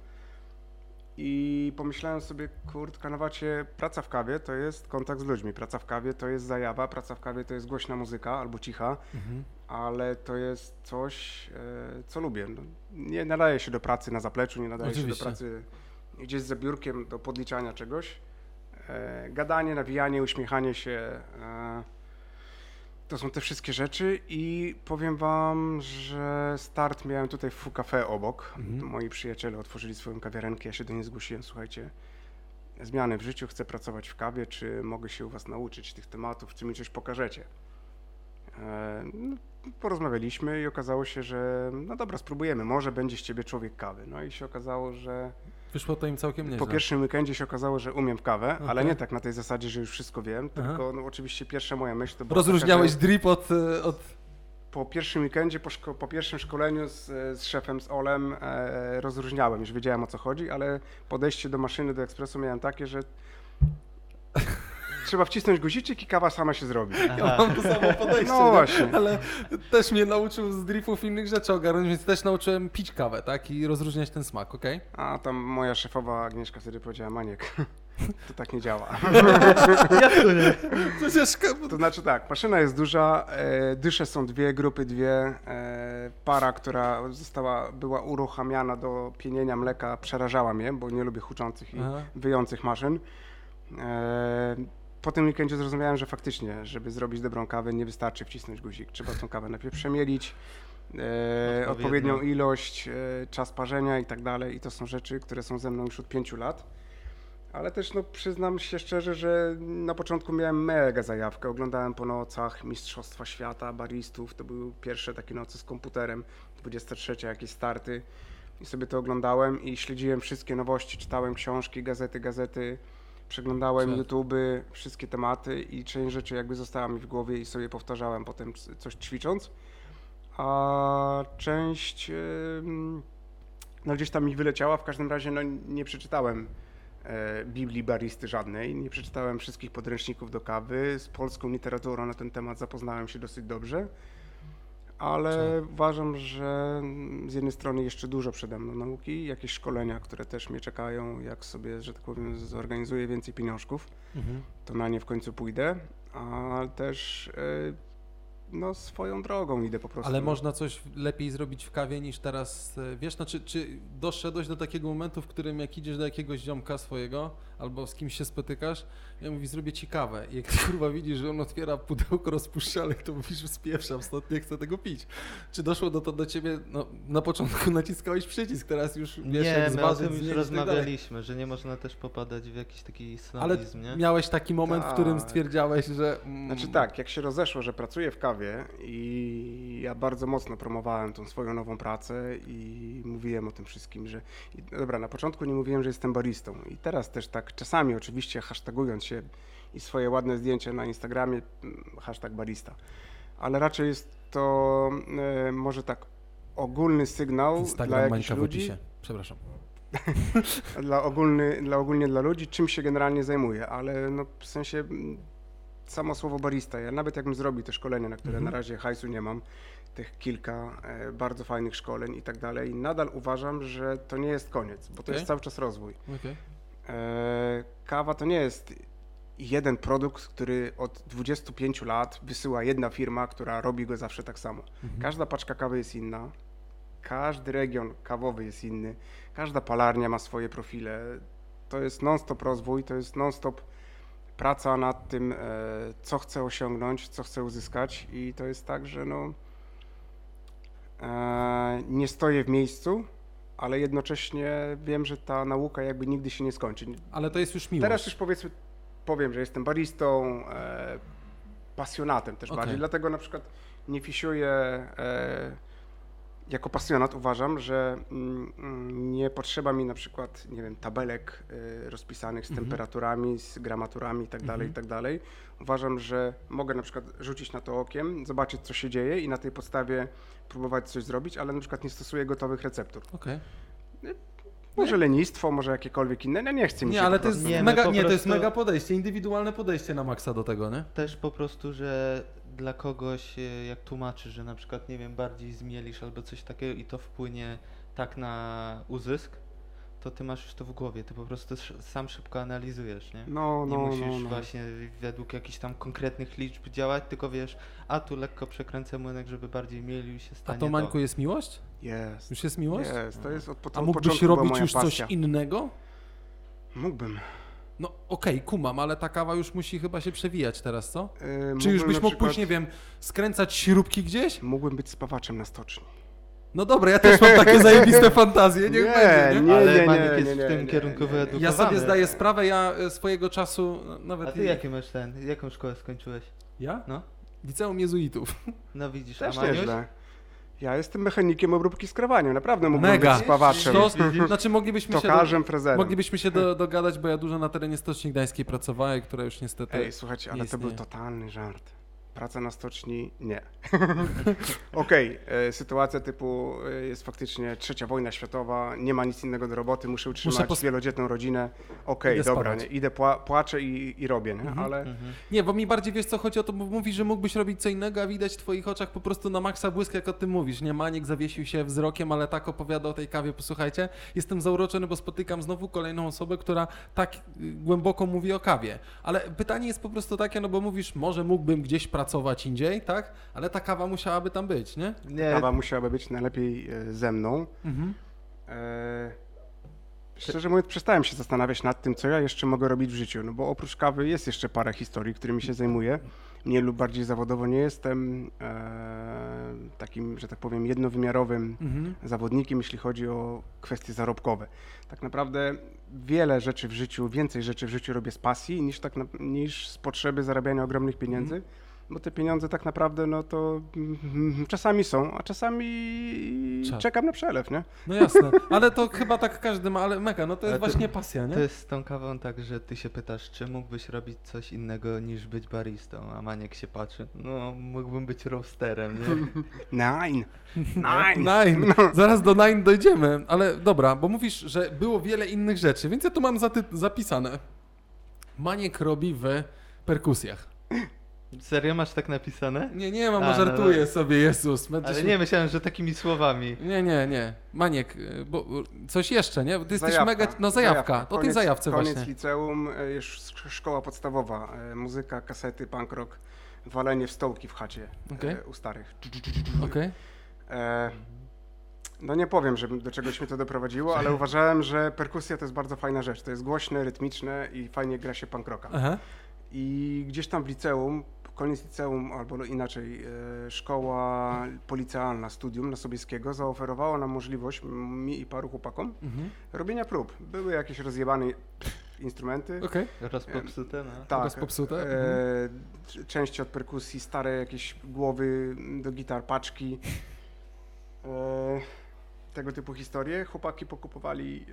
I pomyślałem sobie, kurtka, no wacie, praca w kawie to jest kontakt z ludźmi, praca w kawie to jest zajawa, praca w kawie to jest głośna muzyka albo cicha,
Mhm.
ale to jest coś, e, co lubię. No, nie nadaje się do pracy na zapleczu, nie nadaje
Oczywiście.
się do pracy gdzieś za biurkiem, do podliczania czegoś. E, gadanie, nawijanie, uśmiechanie się, to są te wszystkie rzeczy i powiem wam, że start miałem tutaj w Cafe obok.
Mhm.
Moi przyjaciele otworzyli swoją kawiarenkę, ja się do niej zgłosiłem, słuchajcie, zmiany w życiu, chcę pracować w kawie, czy mogę się u was nauczyć tych tematów, czy mi coś pokażecie. E, no, porozmawialiśmy i okazało się, że no dobra, spróbujemy, może będzie z ciebie człowiek kawy. No i się okazało, że
Wyszło to im całkiem nieźle.
po pierwszym weekendzie się okazało, że umiem w kawę, ale
Okej.
nie tak na tej zasadzie, że już wszystko wiem,
Aha.
tylko no, oczywiście pierwsza moja myśl to była
Rozróżniałeś
taka,
drip od, e, od...
po pierwszym weekendzie, po, szko- po pierwszym szkoleniu z, z szefem, z Olem e, rozróżniałem, już wiedziałem o co chodzi, ale podejście do maszyny, do ekspresu miałem takie, że trzeba wcisnąć guziczek i kawa sama się zrobi.
Ja mam to samo podejście,
No
nie?
właśnie.
ale też mnie nauczył z dripów innych rzeczy ogarnąć, więc też nauczyłem pić kawę, tak? I rozróżniać ten smak, okej?
A tam moja szefowa Agnieszka wtedy powiedziała, Maniek, to tak nie działa.
Jak to nie?
Przecież...
To znaczy tak, maszyna jest duża, e, dysze są dwie, grupy dwie, e, para, która została, była uruchamiana do pienienia mleka przerażała mnie, bo nie lubię huczących i
Aha.
wyjących maszyn. E, po tym weekendzie zrozumiałem, że faktycznie, żeby zrobić dobrą kawę, nie wystarczy wcisnąć guzik. Trzeba tą kawę najpierw przemielić, e, odpowiednią ilość, e, czas parzenia i tak dalej. I to są rzeczy, które są ze mną już od pięciu lat. Ale też no, przyznam się szczerze, że na początku miałem mega zajawkę. Oglądałem po nocach Mistrzostwa Świata, baristów. To były pierwsze takie noce z komputerem, 23 jakieś starty. I sobie to oglądałem i śledziłem wszystkie nowości, czytałem książki, gazety, gazety, przeglądałem
Czad.
YouTube, wszystkie tematy i część rzeczy jakby została mi w głowie i sobie powtarzałem potem coś ćwicząc. A część no gdzieś tam mi wyleciała, w każdym razie no, nie przeczytałem e, Biblii baristy żadnej, nie przeczytałem wszystkich podręczników do kawy, z polską literaturą na ten temat zapoznałem się dosyć dobrze, ale uważam, że z jednej strony jeszcze dużo przede mną nauki, jakieś szkolenia, które też mnie czekają, jak sobie, że tak powiem, zorganizuję więcej pieniążków,
Mhm.
to na nie w końcu pójdę, a też e, no, swoją drogą idę po prostu.
Ale można coś lepiej zrobić w kawie niż teraz, e, wiesz, no, czy, czy doszedłeś do takiego momentu, w którym jak idziesz do jakiegoś ziomka swojego albo z kimś się spotykasz, ja mówi, zrobię ci kawę i jak ty kurwa widzisz, że on otwiera pudełko rozpuszczalek, to mówisz, spieprzam stąd, nie chcę tego pić. Czy doszło do to do ciebie, no na początku naciskałeś przycisk, teraz już wiesz,
nie,
jak
my o
zważyć,
tym już
tak
rozmawialiśmy, że nie można też popadać w jakiś taki
Ale
snobizm, nie?
miałeś taki moment, w którym
Tak.
stwierdziałeś, że... mm,
Znaczy tak, jak się rozeszło, że pracuję w kawie i ja bardzo mocno promowałem tą swoją nową pracę i mówiłem o tym wszystkim, że i, dobra, na początku nie mówiłem, że jestem baristą i teraz też tak czasami oczywiście hashtagując się i swoje ładne zdjęcia na Instagramie mm, hashtag barista, ale raczej jest to e, może tak ogólny sygnał dla
Instagram
jakichś
Mańka w
ludzi,
opisie. Przepraszam.
dla, ogólny, dla ogólnie dla ludzi, czym się generalnie zajmuję, ale no w sensie mm, samo słowo barista, ja nawet jakbym zrobił te szkolenia, na które
Mhm.
na razie hajsu nie mam, tych kilka e, bardzo fajnych szkoleń i tak dalej, nadal uważam, że to nie jest koniec, bo to
Okej.
jest cały czas rozwój.
Okej.
E, kawa to nie jest jeden produkt, który od 25 lat wysyła jedna firma, która robi go zawsze tak samo.
Mhm.
Każda paczka kawy jest inna, każdy region kawowy jest inny, każda palarnia ma swoje profile. To jest non-stop rozwój, to jest non-stop praca nad tym, e, co chcę osiągnąć, co chcę uzyskać i to jest tak, że no, e, nie stoję w miejscu, ale jednocześnie wiem, że ta nauka jakby nigdy się nie skończy.
Ale to jest już miłość.
Teraz już powiedzmy, powiem, że jestem baristą, e, pasjonatem też
Okej.
bardziej, dlatego na przykład nie fisiuję e, jako pasjonat uważam, że mm, mm, nie potrzeba mi na przykład, nie wiem, tabelek e, rozpisanych z
Mhm.
temperaturami, z gramaturami i tak dalej, i
Mhm.
tak dalej. Uważam, że mogę na przykład rzucić na to okiem, zobaczyć co się dzieje i na tej podstawie próbować coś zrobić, ale na przykład nie stosuję gotowych receptur.
Okej.
Może lenistwo, może jakiekolwiek inne, no nie chcę mi
Nie,
się
ale
po
to jest.
Nie,
mega,
po
nie, to jest mega podejście, indywidualne podejście na maksa do tego, nie?
Też po prostu, że dla kogoś, e, jak tłumaczysz, że na przykład, nie wiem, bardziej zmielisz albo coś takiego i to wpłynie tak na uzysk, to ty masz już to w głowie, ty po prostu sam szybko analizujesz, nie?
No,
Nie
no,
musisz
no, no.
właśnie według jakichś tam konkretnych liczb działać, tylko wiesz, a tu lekko przekręcę młynek, żeby bardziej mielił się
A
stanie
to Mańku jest miłość?
Jest.
Już jest miłość?
Jest, to jest od, pot-
A
od
mógłbyś robić już coś
pasja.
innego?
Mógłbym.
No okej, kumam, ale ta kawa już musi chyba się przewijać teraz, co?
Yy,
Czy już byś mógł
przykład-
pójść, nie wiem, skręcać śrubki gdzieś?
Mógłbym być spawaczem na stoczni.
No dobra, ja też mam takie zajebiste fantazje, niech
Nie,
będzie, nie?
nie.
Ale Maniek jest
nie,
w
nie,
tym
nie,
kierunku
nie, nie.
wyedukowany.
Ja sobie zdaję sprawę, ja e, swojego czasu nawet...
A ty jaki masz ten, jaką szkołę skończyłeś?
Ja?
No.
Liceum Jezuitów.
No widzisz,
Też
a Maniuś?
nieźle. Ja jestem mechanikiem obróbki skrowania. Naprawdę mógłbym
Mega.
być spawaczem.
To, znaczy moglibyśmy się...
Tokarzem,
Do,
frezerem.
moglibyśmy się do, dogadać, bo ja dużo na terenie Stoczni Gdańskiej pracowałem, która już niestety...
Ej, słuchajcie, ale
nie
to był totalny żart. Praca na stoczni? Nie. Okej, e, sytuacja typu e, jest faktycznie trzecia wojna światowa, nie ma nic innego do roboty, muszę utrzymać
Muszę pos-
wielodzietną rodzinę. Okej,
Idę
dobra, nie, idę, pła- płaczę i, i robię, nie?
Mhm.
ale
Mhm.
Nie, bo mi bardziej wiesz co chodzi o to, bo mówisz, że mógłbyś robić co innego, a widać w twoich oczach po prostu na maksa błysk, jak o tym mówisz. Nie, Maniek zawiesił się wzrokiem, ale tak opowiada o tej kawie. Posłuchajcie, jestem zauroczony, bo spotykam znowu kolejną osobę, która tak y, głęboko mówi o kawie. Ale pytanie jest po prostu takie, no bo mówisz, może mógłbym gdzieś pracować indziej, tak? Ale ta kawa musiałaby tam być, nie?
Nie,
kawa musiałaby być najlepiej e, ze mną.
Mhm.
E, Szczerze mówiąc, przestałem się zastanawiać nad tym, co ja jeszcze mogę robić w życiu, no bo oprócz kawy jest jeszcze parę historii, którymi się zajmuję. Mniej lub bardziej zawodowo nie jestem e, takim, że tak powiem, jednowymiarowym
Mhm.
zawodnikiem, jeśli chodzi o kwestie zarobkowe. Tak naprawdę wiele rzeczy w życiu, więcej rzeczy w życiu robię z pasji niż, tak na, niż z potrzeby zarabiania ogromnych pieniędzy,
Mhm.
Bo te pieniądze tak naprawdę no to mm, czasami są, a czasami
Czas.
czekam na przelew, nie?
No jasne, ale to chyba tak każdy ma, ale mega, no to jest
Ale to-
właśnie pasja, nie?
To jest z tą kawą tak, że ty się pytasz, czy mógłbyś robić coś innego niż być baristą, a Maniek się patrzy, no mógłbym być roasterem, nie?
Nine! Nine!
Nine. Zaraz do Nine dojdziemy, ale dobra, bo mówisz, że było wiele innych rzeczy, więc ja tu mam zapisane. Maniek robi w perkusjach.
Serio masz tak napisane?
Nie, nie, mam,
A, no
żartuję
dobra.
sobie, Jezus.
Ale nie, myślałem, że takimi słowami.
Nie, nie, nie. Maniek, y, bo y, coś jeszcze, nie? Ty jesteś
Zajawka,
mega... No zajawka, o tej
Koniec-
zajawce
Koniec
właśnie.
liceum, e, już sz- szkoła podstawowa, muzyka, kasety, punk rock, walenie w stołki w chacie e, u starych.
Okej.
E, no nie powiem, że do czegoś mnie to doprowadziło, ale uważałem, że perkusja to jest bardzo fajna rzecz. To jest głośne, rytmiczne i fajnie gra się punk rocka.
Aha.
I gdzieś tam w liceum, koniec liceum, albo inaczej, e, szkoła policealna, studium na Sobieskiego zaoferowała nam możliwość, mi i paru chłopakom,
Mhm.
robienia prób. Były jakieś rozjebane instrumenty.
Okej.
Rozpopsute, no.
Tak,
Rozpopsute?
E, c- części od perkusji, stare jakieś głowy do gitar, paczki. E, tego typu historie. Chłopaki pokupowali,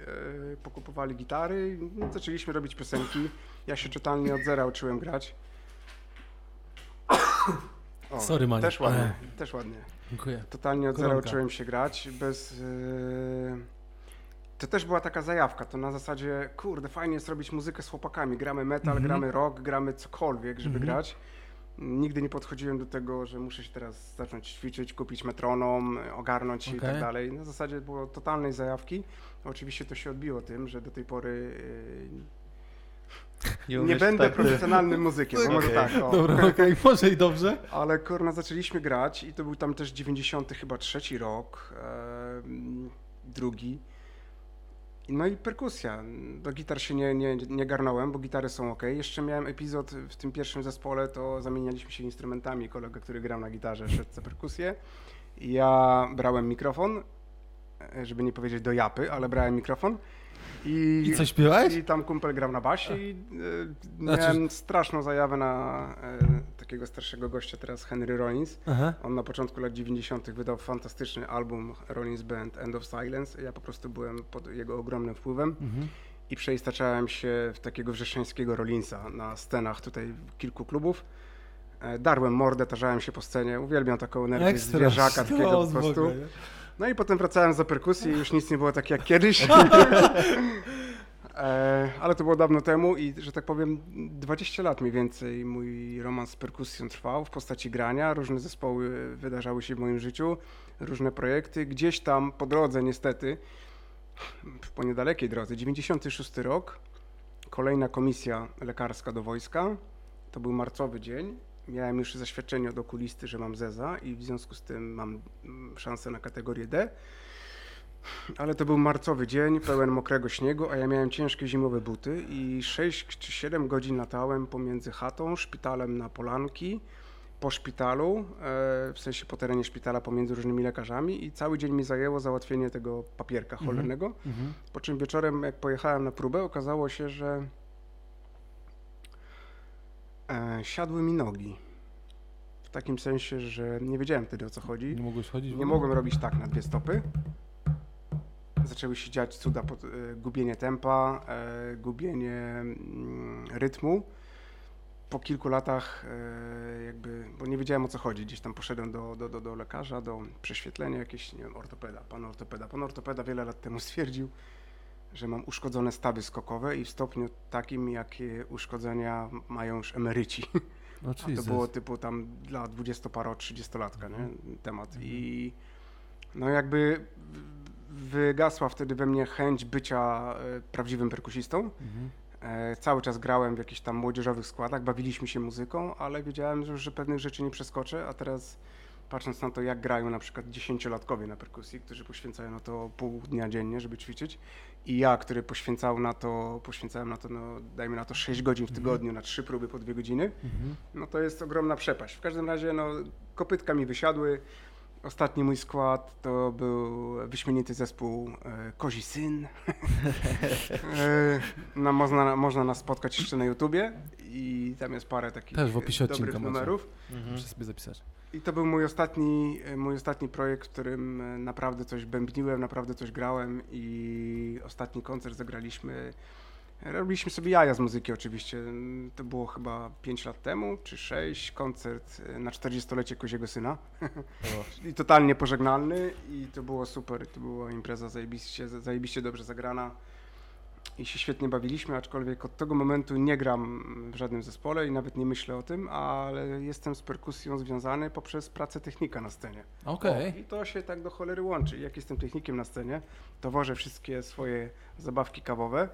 e, pokupowali gitary, no, zaczęliśmy robić piosenki. Ja się totalnie od zera uczyłem grać. O,
Sorry, Maniek.
Też ładnie, też ładnie.
Dziękuję.
Totalnie od zera uczyłem się grać, bez... Yy... To też była taka zajawka, to na zasadzie, kurde, fajnie jest robić muzykę z chłopakami, gramy metal,
Mhm.
gramy rock, gramy cokolwiek, żeby
Mhm.
grać. Nigdy nie podchodziłem do tego, że muszę się teraz zacząć ćwiczyć, kupić metronom, ogarnąć się i
Okej.
tak dalej. Na zasadzie było totalnej zajawki. Oczywiście to się odbiło tym, że do tej pory nie
umiesz
będę
tak-
profesjonalnym muzykiem, bo może tak. O.
Dobra, okej, może i dobrze.
Ale kurna, zaczęliśmy grać i to był tam też 90 chyba trzeci rok, em, drugi. No i perkusja. Do gitar się nie, nie, nie garnąłem, bo gitary są ok. Jeszcze miałem epizod w tym pierwszym zespole, to zamienialiśmy się instrumentami. Kolega, który grał na gitarze, szedł za perkusję. Ja brałem mikrofon, e, żeby nie powiedzieć do japy, ale brałem mikrofon. I,
I co śpiewałeś?
I tam kumpel grał na basie i e,
Znaczy-
miałem straszną zajawę na e, takiego starszego gościa teraz, Henry Rollins.
Aha.
On na początku lat 90. wydał fantastyczny album Rollins Band End of Silence. Ja po prostu byłem pod jego ogromnym wpływem
Mhm.
i przeistaczałem się w takiego wrzeszeńskiego Rollinsa na scenach tutaj kilku klubów. E, Darłem mordę, tarzałem się po scenie, uwielbiam taką energię
Ekstra.
zwierzaka takiego po prostu.
zboga, nie?
No i potem wracałem za perkusję i już nic nie było tak jak kiedyś. E, Ale to było dawno temu i, że tak powiem, 20 lat mniej więcej mój romans z perkusją trwał w postaci grania. Różne zespoły wydarzały się w moim życiu, różne projekty. Gdzieś tam po drodze niestety, po niedalekiej drodze, 96 rok, kolejna komisja lekarska do wojska. To był marcowy dzień. Miałem już zaświadczenie od okulisty, że mam zeza i w związku z tym mam mm, szansę na kategorię D. Ale to był marcowy dzień, pełen mokrego śniegu, a ja miałem ciężkie zimowe buty i 6 czy 7 godzin latałem pomiędzy chatą, szpitalem na Polanki, po szpitalu, e, w sensie po terenie szpitala pomiędzy różnymi lekarzami i cały dzień mi zajęło załatwienie tego papierka
Mhm.
cholernego.
Mhm.
Po czym wieczorem, jak pojechałem na próbę, okazało się, że siadły mi nogi. W takim sensie, że nie wiedziałem wtedy o co chodzi.
Nie mogłeś chodzić?
Nie mogłem robić tak na dwie stopy. Zaczęły się dziać cuda, pod, e, gubienie tempa, e, gubienie mm, rytmu. Po kilku latach, e, jakby, bo nie wiedziałem o co chodzi, gdzieś tam poszedłem do, do, do, do lekarza, do prześwietlenia jakieś, nie wiem, ortopeda, pan ortopeda. Pan ortopeda wiele lat temu stwierdził, że mam uszkodzone stawy skokowe i w stopniu takim, jakie uszkodzenia mają już emeryci.
No,
A to było typu tam dla 20 30 latka, nie?
Mhm.
Temat. I no jakby wygasła wtedy we mnie chęć bycia e, prawdziwym perkusistą.
Mhm.
E, cały czas grałem w jakichś tam młodzieżowych składach, bawiliśmy się muzyką, ale wiedziałem, że, że pewnych rzeczy nie przeskoczę, a teraz patrząc na to, jak grają na przykład dziesięciolatkowie na perkusji, którzy poświęcają na to pół dnia dziennie, żeby ćwiczyć i ja, który poświęcał na to, poświęcałem na to, no dajmy na to 6 godzin w tygodniu, na trzy próby po dwie godziny,
Mhm.
no to jest ogromna przepaść. W każdym razie, no kopytka mi wysiadły. Ostatni mój skład to był wyśmienity zespół e, Kozi Syn. no, można, można nas spotkać jeszcze na YouTubie i tam jest parę takich
Też w opisie
dobrych numerów.
Mhm.
Muszę sobie zapisać.
I to był mój ostatni, e, mój ostatni projekt, w którym naprawdę coś bębniłem, naprawdę coś grałem i ostatni koncert zagraliśmy. Robiliśmy sobie jaja z muzyki oczywiście. To było chyba 5 lat temu, czy 6, koncert e, na 40-lecie Koziego Syna. I totalnie pożegnalny i to było super, to była impreza zajebiście, zajebiście dobrze zagrana i się świetnie bawiliśmy, aczkolwiek od tego momentu nie gram w żadnym zespole i nawet nie myślę o tym, ale jestem z perkusją związany poprzez pracę technika na scenie.
Okej.
O, I to się tak do cholery łączy. Jak jestem technikiem na scenie, to wożę wszystkie swoje zabawki kawowe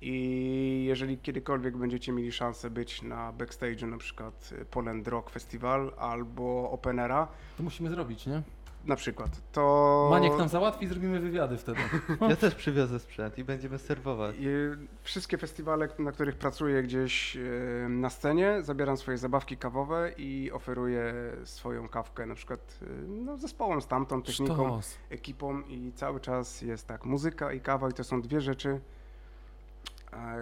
i jeżeli kiedykolwiek będziecie mieli szansę być na backstage'u na przykład Poland Rock Festival albo Openera,
To musimy zrobić, nie?
na przykład, to...
Maniek nam załatwi i zrobimy wywiady wtedy.
Ja też przywiozę sprzęt i będziemy serwować.
I wszystkie festiwale, na których pracuję gdzieś e, na scenie, zabieram swoje zabawki kawowe i oferuję swoją kawkę na przykład e, no, zespołem stamtąd, techniką,
Sztos.
ekipą i cały czas jest tak, muzyka i kawa i to są dwie rzeczy,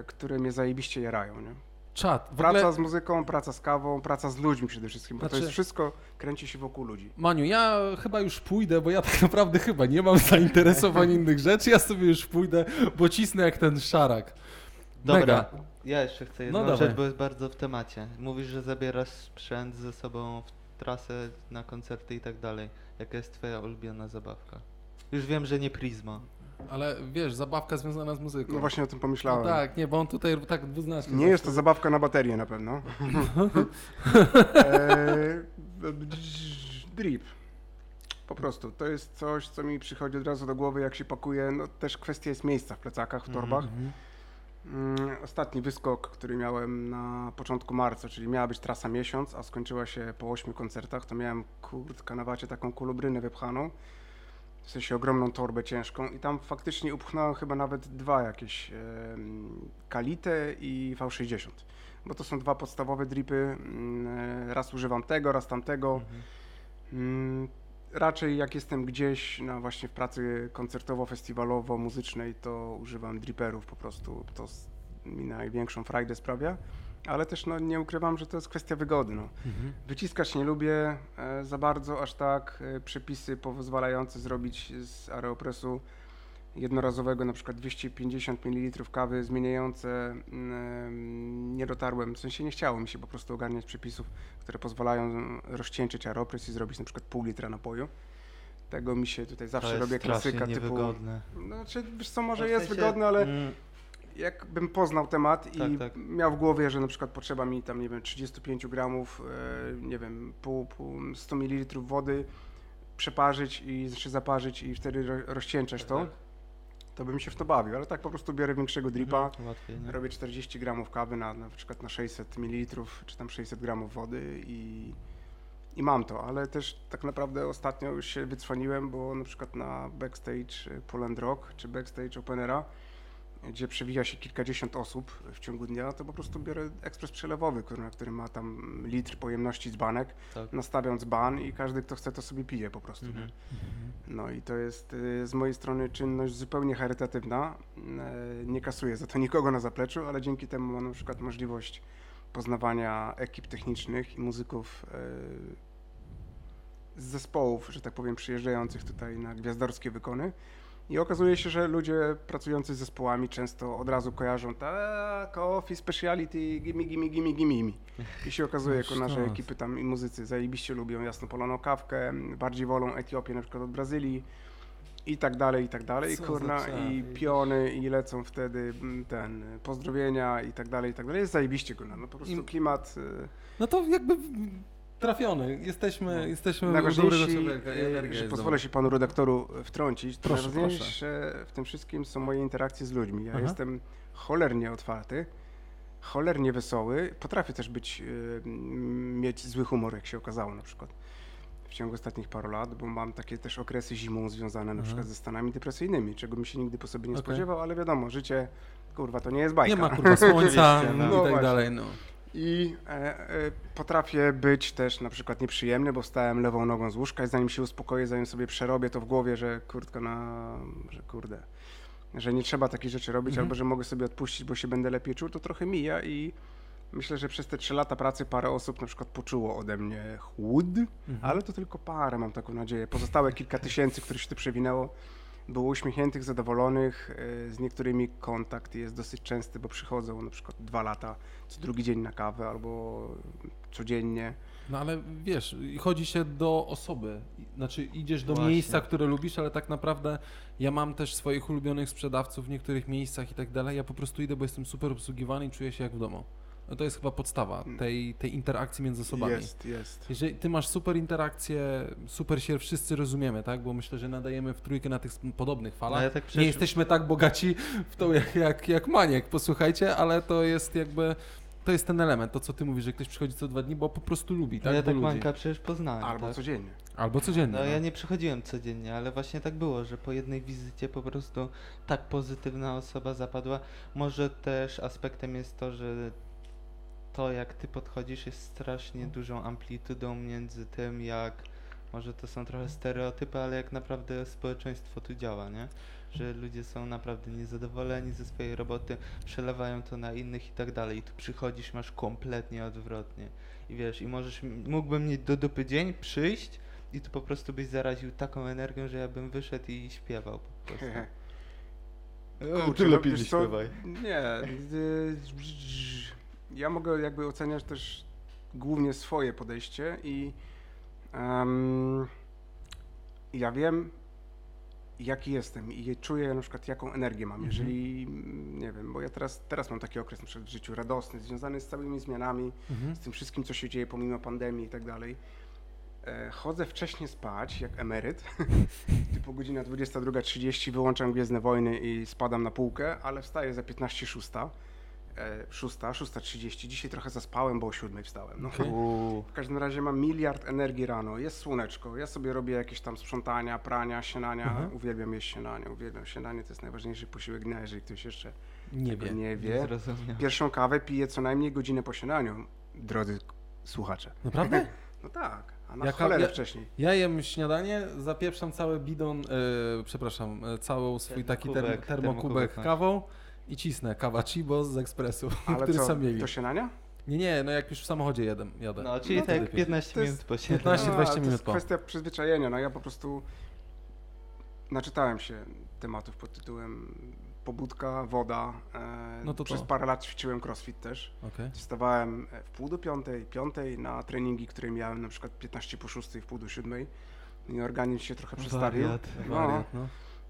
które mnie zajebiście jarają, nie?
Czad.
Praca
ogóle,
z muzyką, praca z kawą, praca z ludźmi przede wszystkim, bo to
Znaczy-
jest wszystko, kręci się wokół ludzi.
Maniu, ja chyba już pójdę, bo ja tak naprawdę chyba nie mam zainteresowań innych rzeczy. Ja sobie już pójdę, bo cisnę jak ten szarak.
Dobra,
Mega.
ja jeszcze chcę jedną
No
rzecz, bo jest bardzo w temacie. Mówisz, że zabierasz sprzęt ze sobą w trasę, na koncerty i tak dalej. Jaka jest twoja ulubiona zabawka? Już wiem, że nie Prisma.
Ale wiesz, zabawka związana z muzyką.
No właśnie o tym
No
pomyślałem.
tak, nie, bo on tutaj tak dwuznacznie.
Nie jest to zabawka na baterię na pewno. Eee, drip. Po prostu. To jest coś, co mi przychodzi od razu do głowy, jak się pakuje. No, też kwestia jest miejsca w plecakach, w torbach.
Mhm.
Mm, Ostatni wyskok, który miałem na początku marca, czyli miała być trasa miesiąc, a skończyła się po ośmiu koncertach, to miałem kurtka na wacie taką kulubrynę wypchaną, w sensie ogromną torbę ciężką i tam faktycznie upchnąłem chyba nawet dwa jakieś, em, Kalitę i V60, bo to są dwa podstawowe dripy, mm, raz używam tego, raz tamtego. Mm, Raczej jak jestem gdzieś no właśnie w pracy koncertowo-festiwalowo-muzycznej, to używam dripperów po prostu. To mi największą frajdę sprawia. Ale też no, nie ukrywam, że to jest kwestia wygody. No.
Mhm.
Wyciskać nie lubię e, za bardzo, aż tak. E, przepisy pozwalające zrobić z Aeropressu jednorazowego na przykład 250 ml kawy zmieniające mm, nie dotarłem, w sensie nie chciało mi się po prostu ogarniać przepisów, które pozwalają rozcieńczyć Aeropress i zrobić na przykład pół litra napoju. Tego mi się tutaj zawsze
to jest
robię
strasznie
klasyka typu...
niewygodne.
No, znaczy, wiesz co, może
No
jest
sensie,
wygodne, ale
mm,
jakbym poznał temat i
Tak, tak.
miał w głowie, że na przykład potrzeba mi tam, nie wiem, 35 gramów, e, nie wiem, pół, pół 100 ml wody, przeparzyć i znaczy zaparzyć i wtedy ro, rozcieńczać
Tak,
to,
tak.
to bym się w to bawił, ale tak po prostu biorę większego dripa,
Mhm, Łatwiej, nie?
robię 40 gramów kawy na, na przykład na 600 ml, czy tam 600 gramów wody i, i mam to, ale też tak naprawdę ostatnio już się wycwaniłem, bo na przykład na backstage y, Poland Rock, czy backstage Openera, gdzie przewija się kilkadziesiąt osób w ciągu dnia, to po prostu biorę ekspres przelewowy, który, który ma tam litr pojemności dzbanek,
Tak.
nastawiam dzban i każdy, kto chce, to sobie pije po prostu.
Mhm.
Nie? No i to jest y, z mojej strony czynność zupełnie charytatywna. E, Nie kasuję za to nikogo na zapleczu, ale dzięki temu mam na przykład możliwość poznawania ekip technicznych i muzyków e, z zespołów, że tak powiem, przyjeżdżających tutaj na gwiazdorskie wykony. I okazuje się, że ludzie pracujący z zespołami często od razu kojarzą tak, coffee speciality, gimme, gimme, gimme, gimme. I się okazuje, jako nasze ekipy tam i muzycy zajebiście lubią jasnopoloną kawkę, bardziej wolą Etiopię na przykład od Brazylii i tak dalej, i tak dalej. I
Co
kurna, i piony, i lecą wtedy mm, ten, pozdrowienia i tak dalej, i tak dalej. Jest zajebiście, kurna, no po prostu
I-
klimat... y,
No to jakby trafiony. Jesteśmy,
No.
jesteśmy
Najważniejsi, że pozwolę się panu redaktoru wtrącić, to
Proszę,
najważniejsze w tym wszystkim są moje interakcje z ludźmi. Ja
Aha.
jestem cholernie otwarty, cholernie wesoły. Potrafię też być, m, mieć zły humor, jak się okazało na przykład. w ciągu ostatnich paru lat, bo mam takie też okresy zimą związane na
Mhm.
przykład ze stanami depresyjnymi, czego bym się nigdy po sobie nie
Okej.
spodziewał, ale wiadomo, życie, kurwa, to nie jest bajka.
Nie ma kurwa słońca
no.
i
No
tak
właśnie.
dalej, no.
I e, e, potrafię być też na przykład nieprzyjemny, bo wstałem lewą nogą z łóżka i zanim się uspokoję, zanim sobie przerobię to w głowie, że kurtka na, że kurde, że nie trzeba takich rzeczy robić,
Mhm.
albo że mogę sobie odpuścić, bo się będę lepiej czuł, to trochę mija i myślę, że przez te trzy lata pracy parę osób na przykład poczuło ode mnie chłód,
Mhm.
ale to tylko parę, mam taką nadzieję. Pozostałe kilka tysięcy, które się tu przewinęło, było uśmiechniętych, zadowolonych. e, Z niektórymi kontakt jest dosyć częsty, bo przychodzą na przykład dwa lata, co drugi dzień na kawę albo codziennie.
No ale wiesz, chodzi się do osoby. Znaczy idziesz do
Właśnie.
miejsca, które lubisz, ale tak naprawdę ja mam też swoich ulubionych sprzedawców w niektórych miejscach i tak dalej. Ja po prostu idę, bo jestem super obsługiwany i czuję się jak w domu. No to jest chyba podstawa tej, tej interakcji między osobami.
Jest, jest.
Jeżeli ty masz super interakcję, super się wszyscy rozumiemy, tak? Bo myślę, że nadajemy w trójkę na tych podobnych falach.
No ja tak
Nie
przecież-
jesteśmy tak bogaci w to jak, jak, jak Maniek, posłuchajcie, ale to jest jakby, to jest ten element, to co ty mówisz, że ktoś przychodzi co dwa dni, bo po prostu lubi,
No
tak?
ja
Bo
tak
ludzi.
Manka przecież poznałem,
Albo
tak?
codziennie.
Albo codziennie.
No
no.
ja nie przychodziłem codziennie, ale właśnie tak było, że po jednej wizycie po prostu tak pozytywna osoba zapadła. Może też aspektem jest to, że to jak ty podchodzisz jest strasznie dużą amplitudą między tym jak może to są trochę stereotypy, ale jak naprawdę społeczeństwo tu działa, nie? Że ludzie są naprawdę niezadowoleni ze swojej roboty, przelewają to na innych i tak dalej. I tu przychodzisz, masz kompletnie odwrotnie. I wiesz, i możesz, mógłbym mieć do dupy dzień, przyjść i tu po prostu byś zaraził taką energią, że ja bym wyszedł i śpiewał po prostu.
Kurczę, no wiesz co, Nie. Ja mogę jakby oceniać też głównie swoje podejście i em, ja wiem, jaki jestem i czuję na przykład jaką energię mam. Jeżeli, mm, nie wiem, bo ja teraz, teraz mam taki okres na przykład w życiu radosny, związany z całymi zmianami,
Mhm.
z tym wszystkim, co się dzieje pomimo pandemii i tak dalej. E, Chodzę wcześniej spać, jak emeryt, typu godzina 22.30, wyłączam Gwiezdne Wojny i spadam na półkę, ale wstaję za 15.06, e, 6, 6.30, dzisiaj trochę zaspałem, bo o 7 wstałem. No.
Uuu.
W każdym razie mam miliard energii rano, jest słoneczko, ja sobie robię jakieś tam sprzątania, prania, śniadania,
Mhm.
uwielbiam jeść śniadanie, uwielbiam śniadanie, to jest najważniejszy posiłek dnia, jeżeli ktoś jeszcze
Nie wiem.
nie
Nie
wie.
zrozumiał.
Pierwszą kawę piję co najmniej godzinę po śniadaniu, drodzy słuchacze.
Naprawdę?
No tak, a na
Jaka-
cholerę
ja-
wcześniej.
Ja jem śniadanie, zapieprzam cały bidon, e, przepraszam, e, cały swój taki term,
Termokubek,
termokubek kawą i cisnę kawa Chibo z ekspresu,
Ale
który
co,
sam mieli.
do śniadania?
Nie, nie, no jak już w samochodzie jadę. jadę.
No, czyli
to
tak
lepiej.
15
To jest
minut po siedem.
15
No,
20
to
minut
jest
po.
kwestia przyzwyczajenia. No ja po prostu naczytałem się tematów pod tytułem pobudka, woda. E,
No to
Przez
to.
parę lat ćwiczyłem crossfit też.
Okej.
Wstawałem w pół do piątej, piątej na treningi, które miałem na przykład 15 po szóstej, w pół do siódmej. I organizm się trochę przestawił.
Wariat.
No,
Wariat, no.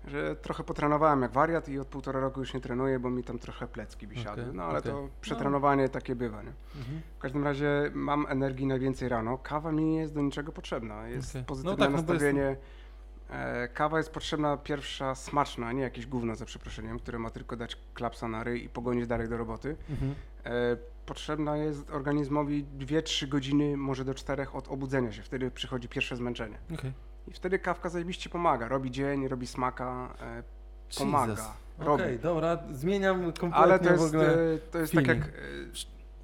Że trochę potrenowałem jak wariat i od półtora roku już nie trenuję, bo mi tam trochę plecki by siadły.
Okej,
No ale
okej.
to przetrenowanie takie bywa, nie?
Mhm.
W każdym razie mam energii najwięcej rano. Kawa mi nie jest do niczego potrzebna. Jest
Okej. No
pozytywne
tak, no jest-
nastawienie. E, kawa jest potrzebna pierwsza smaczna, nie jakieś gówno za przeproszeniem, które ma tylko dać klapsa na ryj i pogonić dalej do roboty.
Mhm.
E, potrzebna jest organizmowi 2-3 godziny, może do 4 od obudzenia się. Wtedy przychodzi pierwsze zmęczenie.
Okej.
I wtedy kawka zajebiście pomaga. Robi dzień, robi smaka, e, pomaga.
Okej, dobra, zmieniam kompletnie
Ale to
w
jest,
ogóle.
e, to jest tak jak e,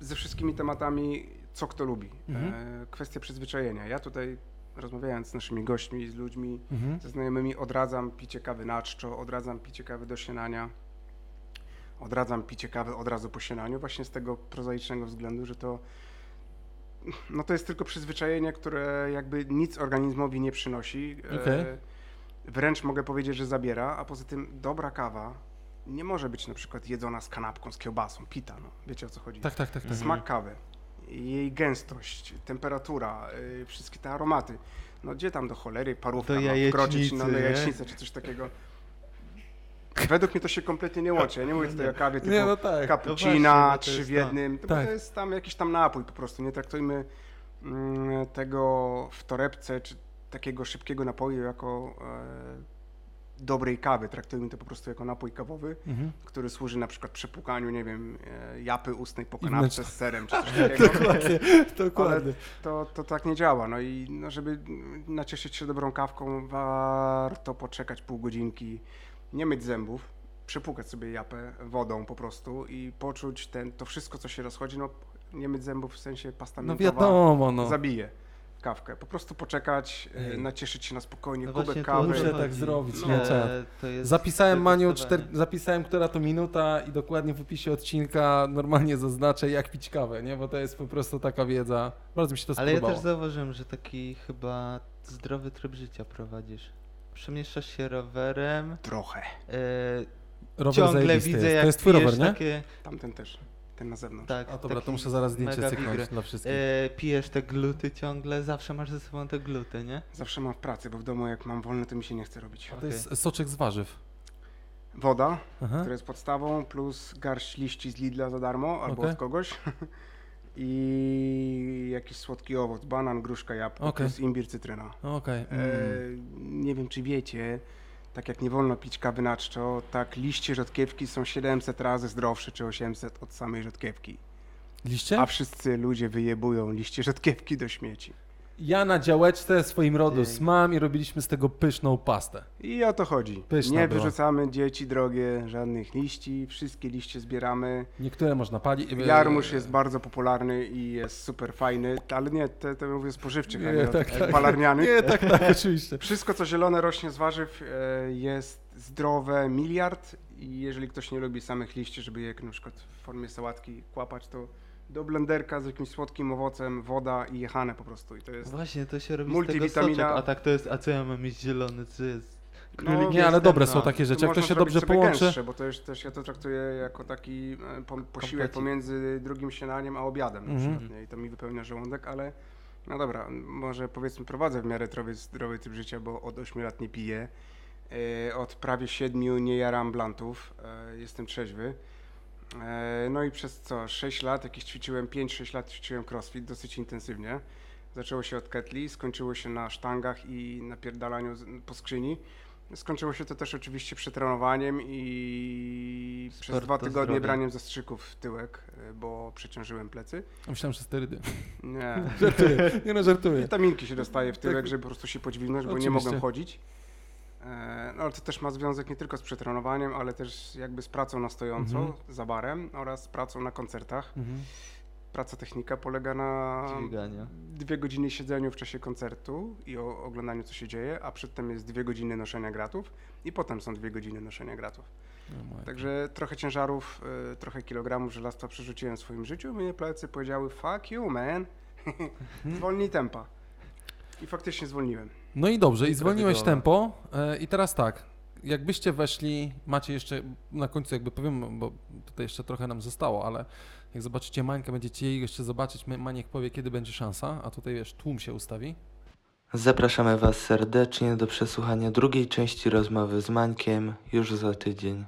ze wszystkimi tematami, co kto lubi.
Mhm.
E, Kwestia przyzwyczajenia. Ja tutaj rozmawiając z naszymi gośćmi, z ludźmi,
Mhm.
ze znajomymi, odradzam picie kawy na czczo, odradzam picie kawy do śniadania, odradzam picie kawy od razu po śniadaniu, właśnie z tego prozaicznego względu, że to no to jest tylko przyzwyczajenie, które jakby nic organizmowi nie przynosi. E,
Okej.
Wręcz mogę powiedzieć, że zabiera, a poza tym dobra kawa nie może być na przykład jedzona z kanapką, z kiełbasą, pita, no. Wiecie o co chodzi?
Tak, tak, tak. tak.
Smak kawy, jej gęstość, temperatura, y, wszystkie te aromaty. No gdzie tam do cholery parówka
Do
ma wkroczyć no,
jajecznicy,
do
nie?
jajecznicy czy coś takiego. Według mnie to się kompletnie nie łączy. Ja nie mówię tutaj o kawie typu
Nie, no tak.
cappuccina,
no to
trzy w
to.
jednym. To,
Tak.
to jest tam jakiś tam napój po prostu. Nie traktujmy mm, tego w torebce czy takiego szybkiego napoju jako dobrej kawy. Traktujmy to po prostu jako napój kawowy,
Mhm.
który służy na przykład przepłukaniu, nie wiem, e, japy ustnej po kanapce z serem czy coś takiego.
Dokładnie, dokładnie.
to, to tak nie działa. No i no, żeby nacieszyć się dobrą kawką, warto poczekać pół godzinki, nie myć zębów, przepłukać sobie japę wodą po prostu i poczuć ten, to wszystko, co się rozchodzi, no nie myć zębów w sensie pasta
No wiadomo, no.
zabije kawkę. Po prostu poczekać, e,
Ej.
nacieszyć się na spokojnie,
No
kubek kawy.
Muszę
chodzi.
tak zrobić,
No,
nie,
jest
Zapisałem Maniu, czter, zapisałem która to minuta i dokładnie w opisie odcinka normalnie zaznaczę jak pić kawę, nie? Bo to jest po prostu taka wiedza. Bardzo mi się to
Ale ja
spodobało.
też zauważyłem, że taki chyba zdrowy tryb życia prowadzisz. Przemieszczasz się rowerem,
Trochę.
e,
Rower
ciągle
zajebisty
widzę
jest.
jak
To jest twój rower, nie?
takie,
Tamten też, ten na zewnątrz.
tak,
A dobra, to muszę zaraz zdjęcie cyknąć dla wszystkich.
E, pijesz te gluty ciągle, zawsze masz ze sobą te gluty, nie?
Zawsze mam w pracy, bo w domu jak mam wolne, to mi się nie chce robić.
A to jest soczek z warzyw.
Woda,
Aha.
która jest podstawą, plus garść liści z Lidla za darmo albo
Okej.
od kogoś. I jakiś słodki owoc, banan, gruszka, jabłko,
Okej.
plus imbir, cytryna.
Okej.
E,
Mm.
nie wiem, czy wiecie, tak jak nie wolno pić kawy na czczo, tak liście rzodkiewki są 700 razy zdrowsze, czy 800 od samej rzodkiewki.
Liście?
A wszyscy ludzie wyjebują liście rzodkiewki do śmieci.
Ja na działeczce swoim rodus
Ej.
mam i robiliśmy z tego pyszną pastę.
I o to chodzi.
Pyszna
nie
była.
wyrzucamy dzieci drogie żadnych liści, wszystkie liście zbieramy.
Niektóre można palić.
Jarmuż jest bardzo popularny i jest super fajny, ale nie, te, te mówię spożywczych, a nie,
Nie,
o
tak,
takich
tak.
palarnianych.
Nie, tak, tak, oczywiście.
Wszystko, co zielone rośnie z warzyw e, jest zdrowe, miliard i jeżeli ktoś nie lubi samych liści, żeby je na przykład w formie sałatki kłapać, to do blenderka z jakimś słodkim owocem, woda i jechane po prostu i to jest...
Właśnie, to się robi z tego
Multivitamina.
soczek, a tak to jest, a co ja mam mieć zielony, co jest?
No,
Nie, ale dobre
no.
są takie rzeczy. Jak to się dobrze połączy.
Gęstsze, bo to jest też ja to traktuję jako taki e, po, posiłek pomiędzy drugim śniadaniem a obiadem na
Mhm.
przykład, nie? i to mi wypełnia żołądek, ale no dobra, może powiedzmy prowadzę w miarę zdrowy, zdrowy tryb życia, bo od 8 lat nie piję. E, od prawie 7 nie jaram blantów, e, jestem trzeźwy. E, no i przez co, 6 lat, jakieś ćwiczyłem, 5-6 lat ćwiczyłem crossfit dosyć intensywnie. Zaczęło się od ketli, skończyło się na sztangach i napierdalaniu po skrzyni. Skończyło się to też oczywiście przetrenowaniem i przez
Sport
dwa
to
tygodnie
zdrowie.
braniem zastrzyków w tyłek, y, bo przeciążyłem plecy.
Myślałem, że sterydy.
Nie.
Żartuję. Nie no, żartuję.
Witaminki się dostaje w tyłek,
Tak.
żeby po prostu się podźwignąć, bo nie
Oczywiście.
mogłem chodzić. E, No ale to też ma związek nie tylko z przetrenowaniem, ale też jakby z pracą na stojąco,
Mhm.
za barem oraz z pracą na koncertach.
Mhm.
Praca technika polega na
Dźwigania.
dwie godziny siedzeniu w czasie koncertu i oglądaniu co się dzieje, a przedtem jest dwie godziny noszenia gratów i potem są dwie godziny noszenia gratów.
No.
Także trochę ciężarów, y, trochę kilogramów żelastwa przerzuciłem w swoim życiu. Mnie plecy powiedziały fuck you man, zwolnij tempa. I faktycznie zwolniłem.
No i dobrze, i
I
zwolniłeś tempo. E, I teraz tak, jakbyście weszli, macie jeszcze, na końcu jakby powiem, bo tutaj jeszcze trochę nam zostało, ale jak zobaczycie Mańkę, będziecie jej jeszcze zobaczyć, Ma- Maniek powie, kiedy będzie szansa, a tutaj wiesz, tłum się ustawi.
Zapraszamy Was serdecznie do przesłuchania drugiej części rozmowy z Mańkiem już za tydzień.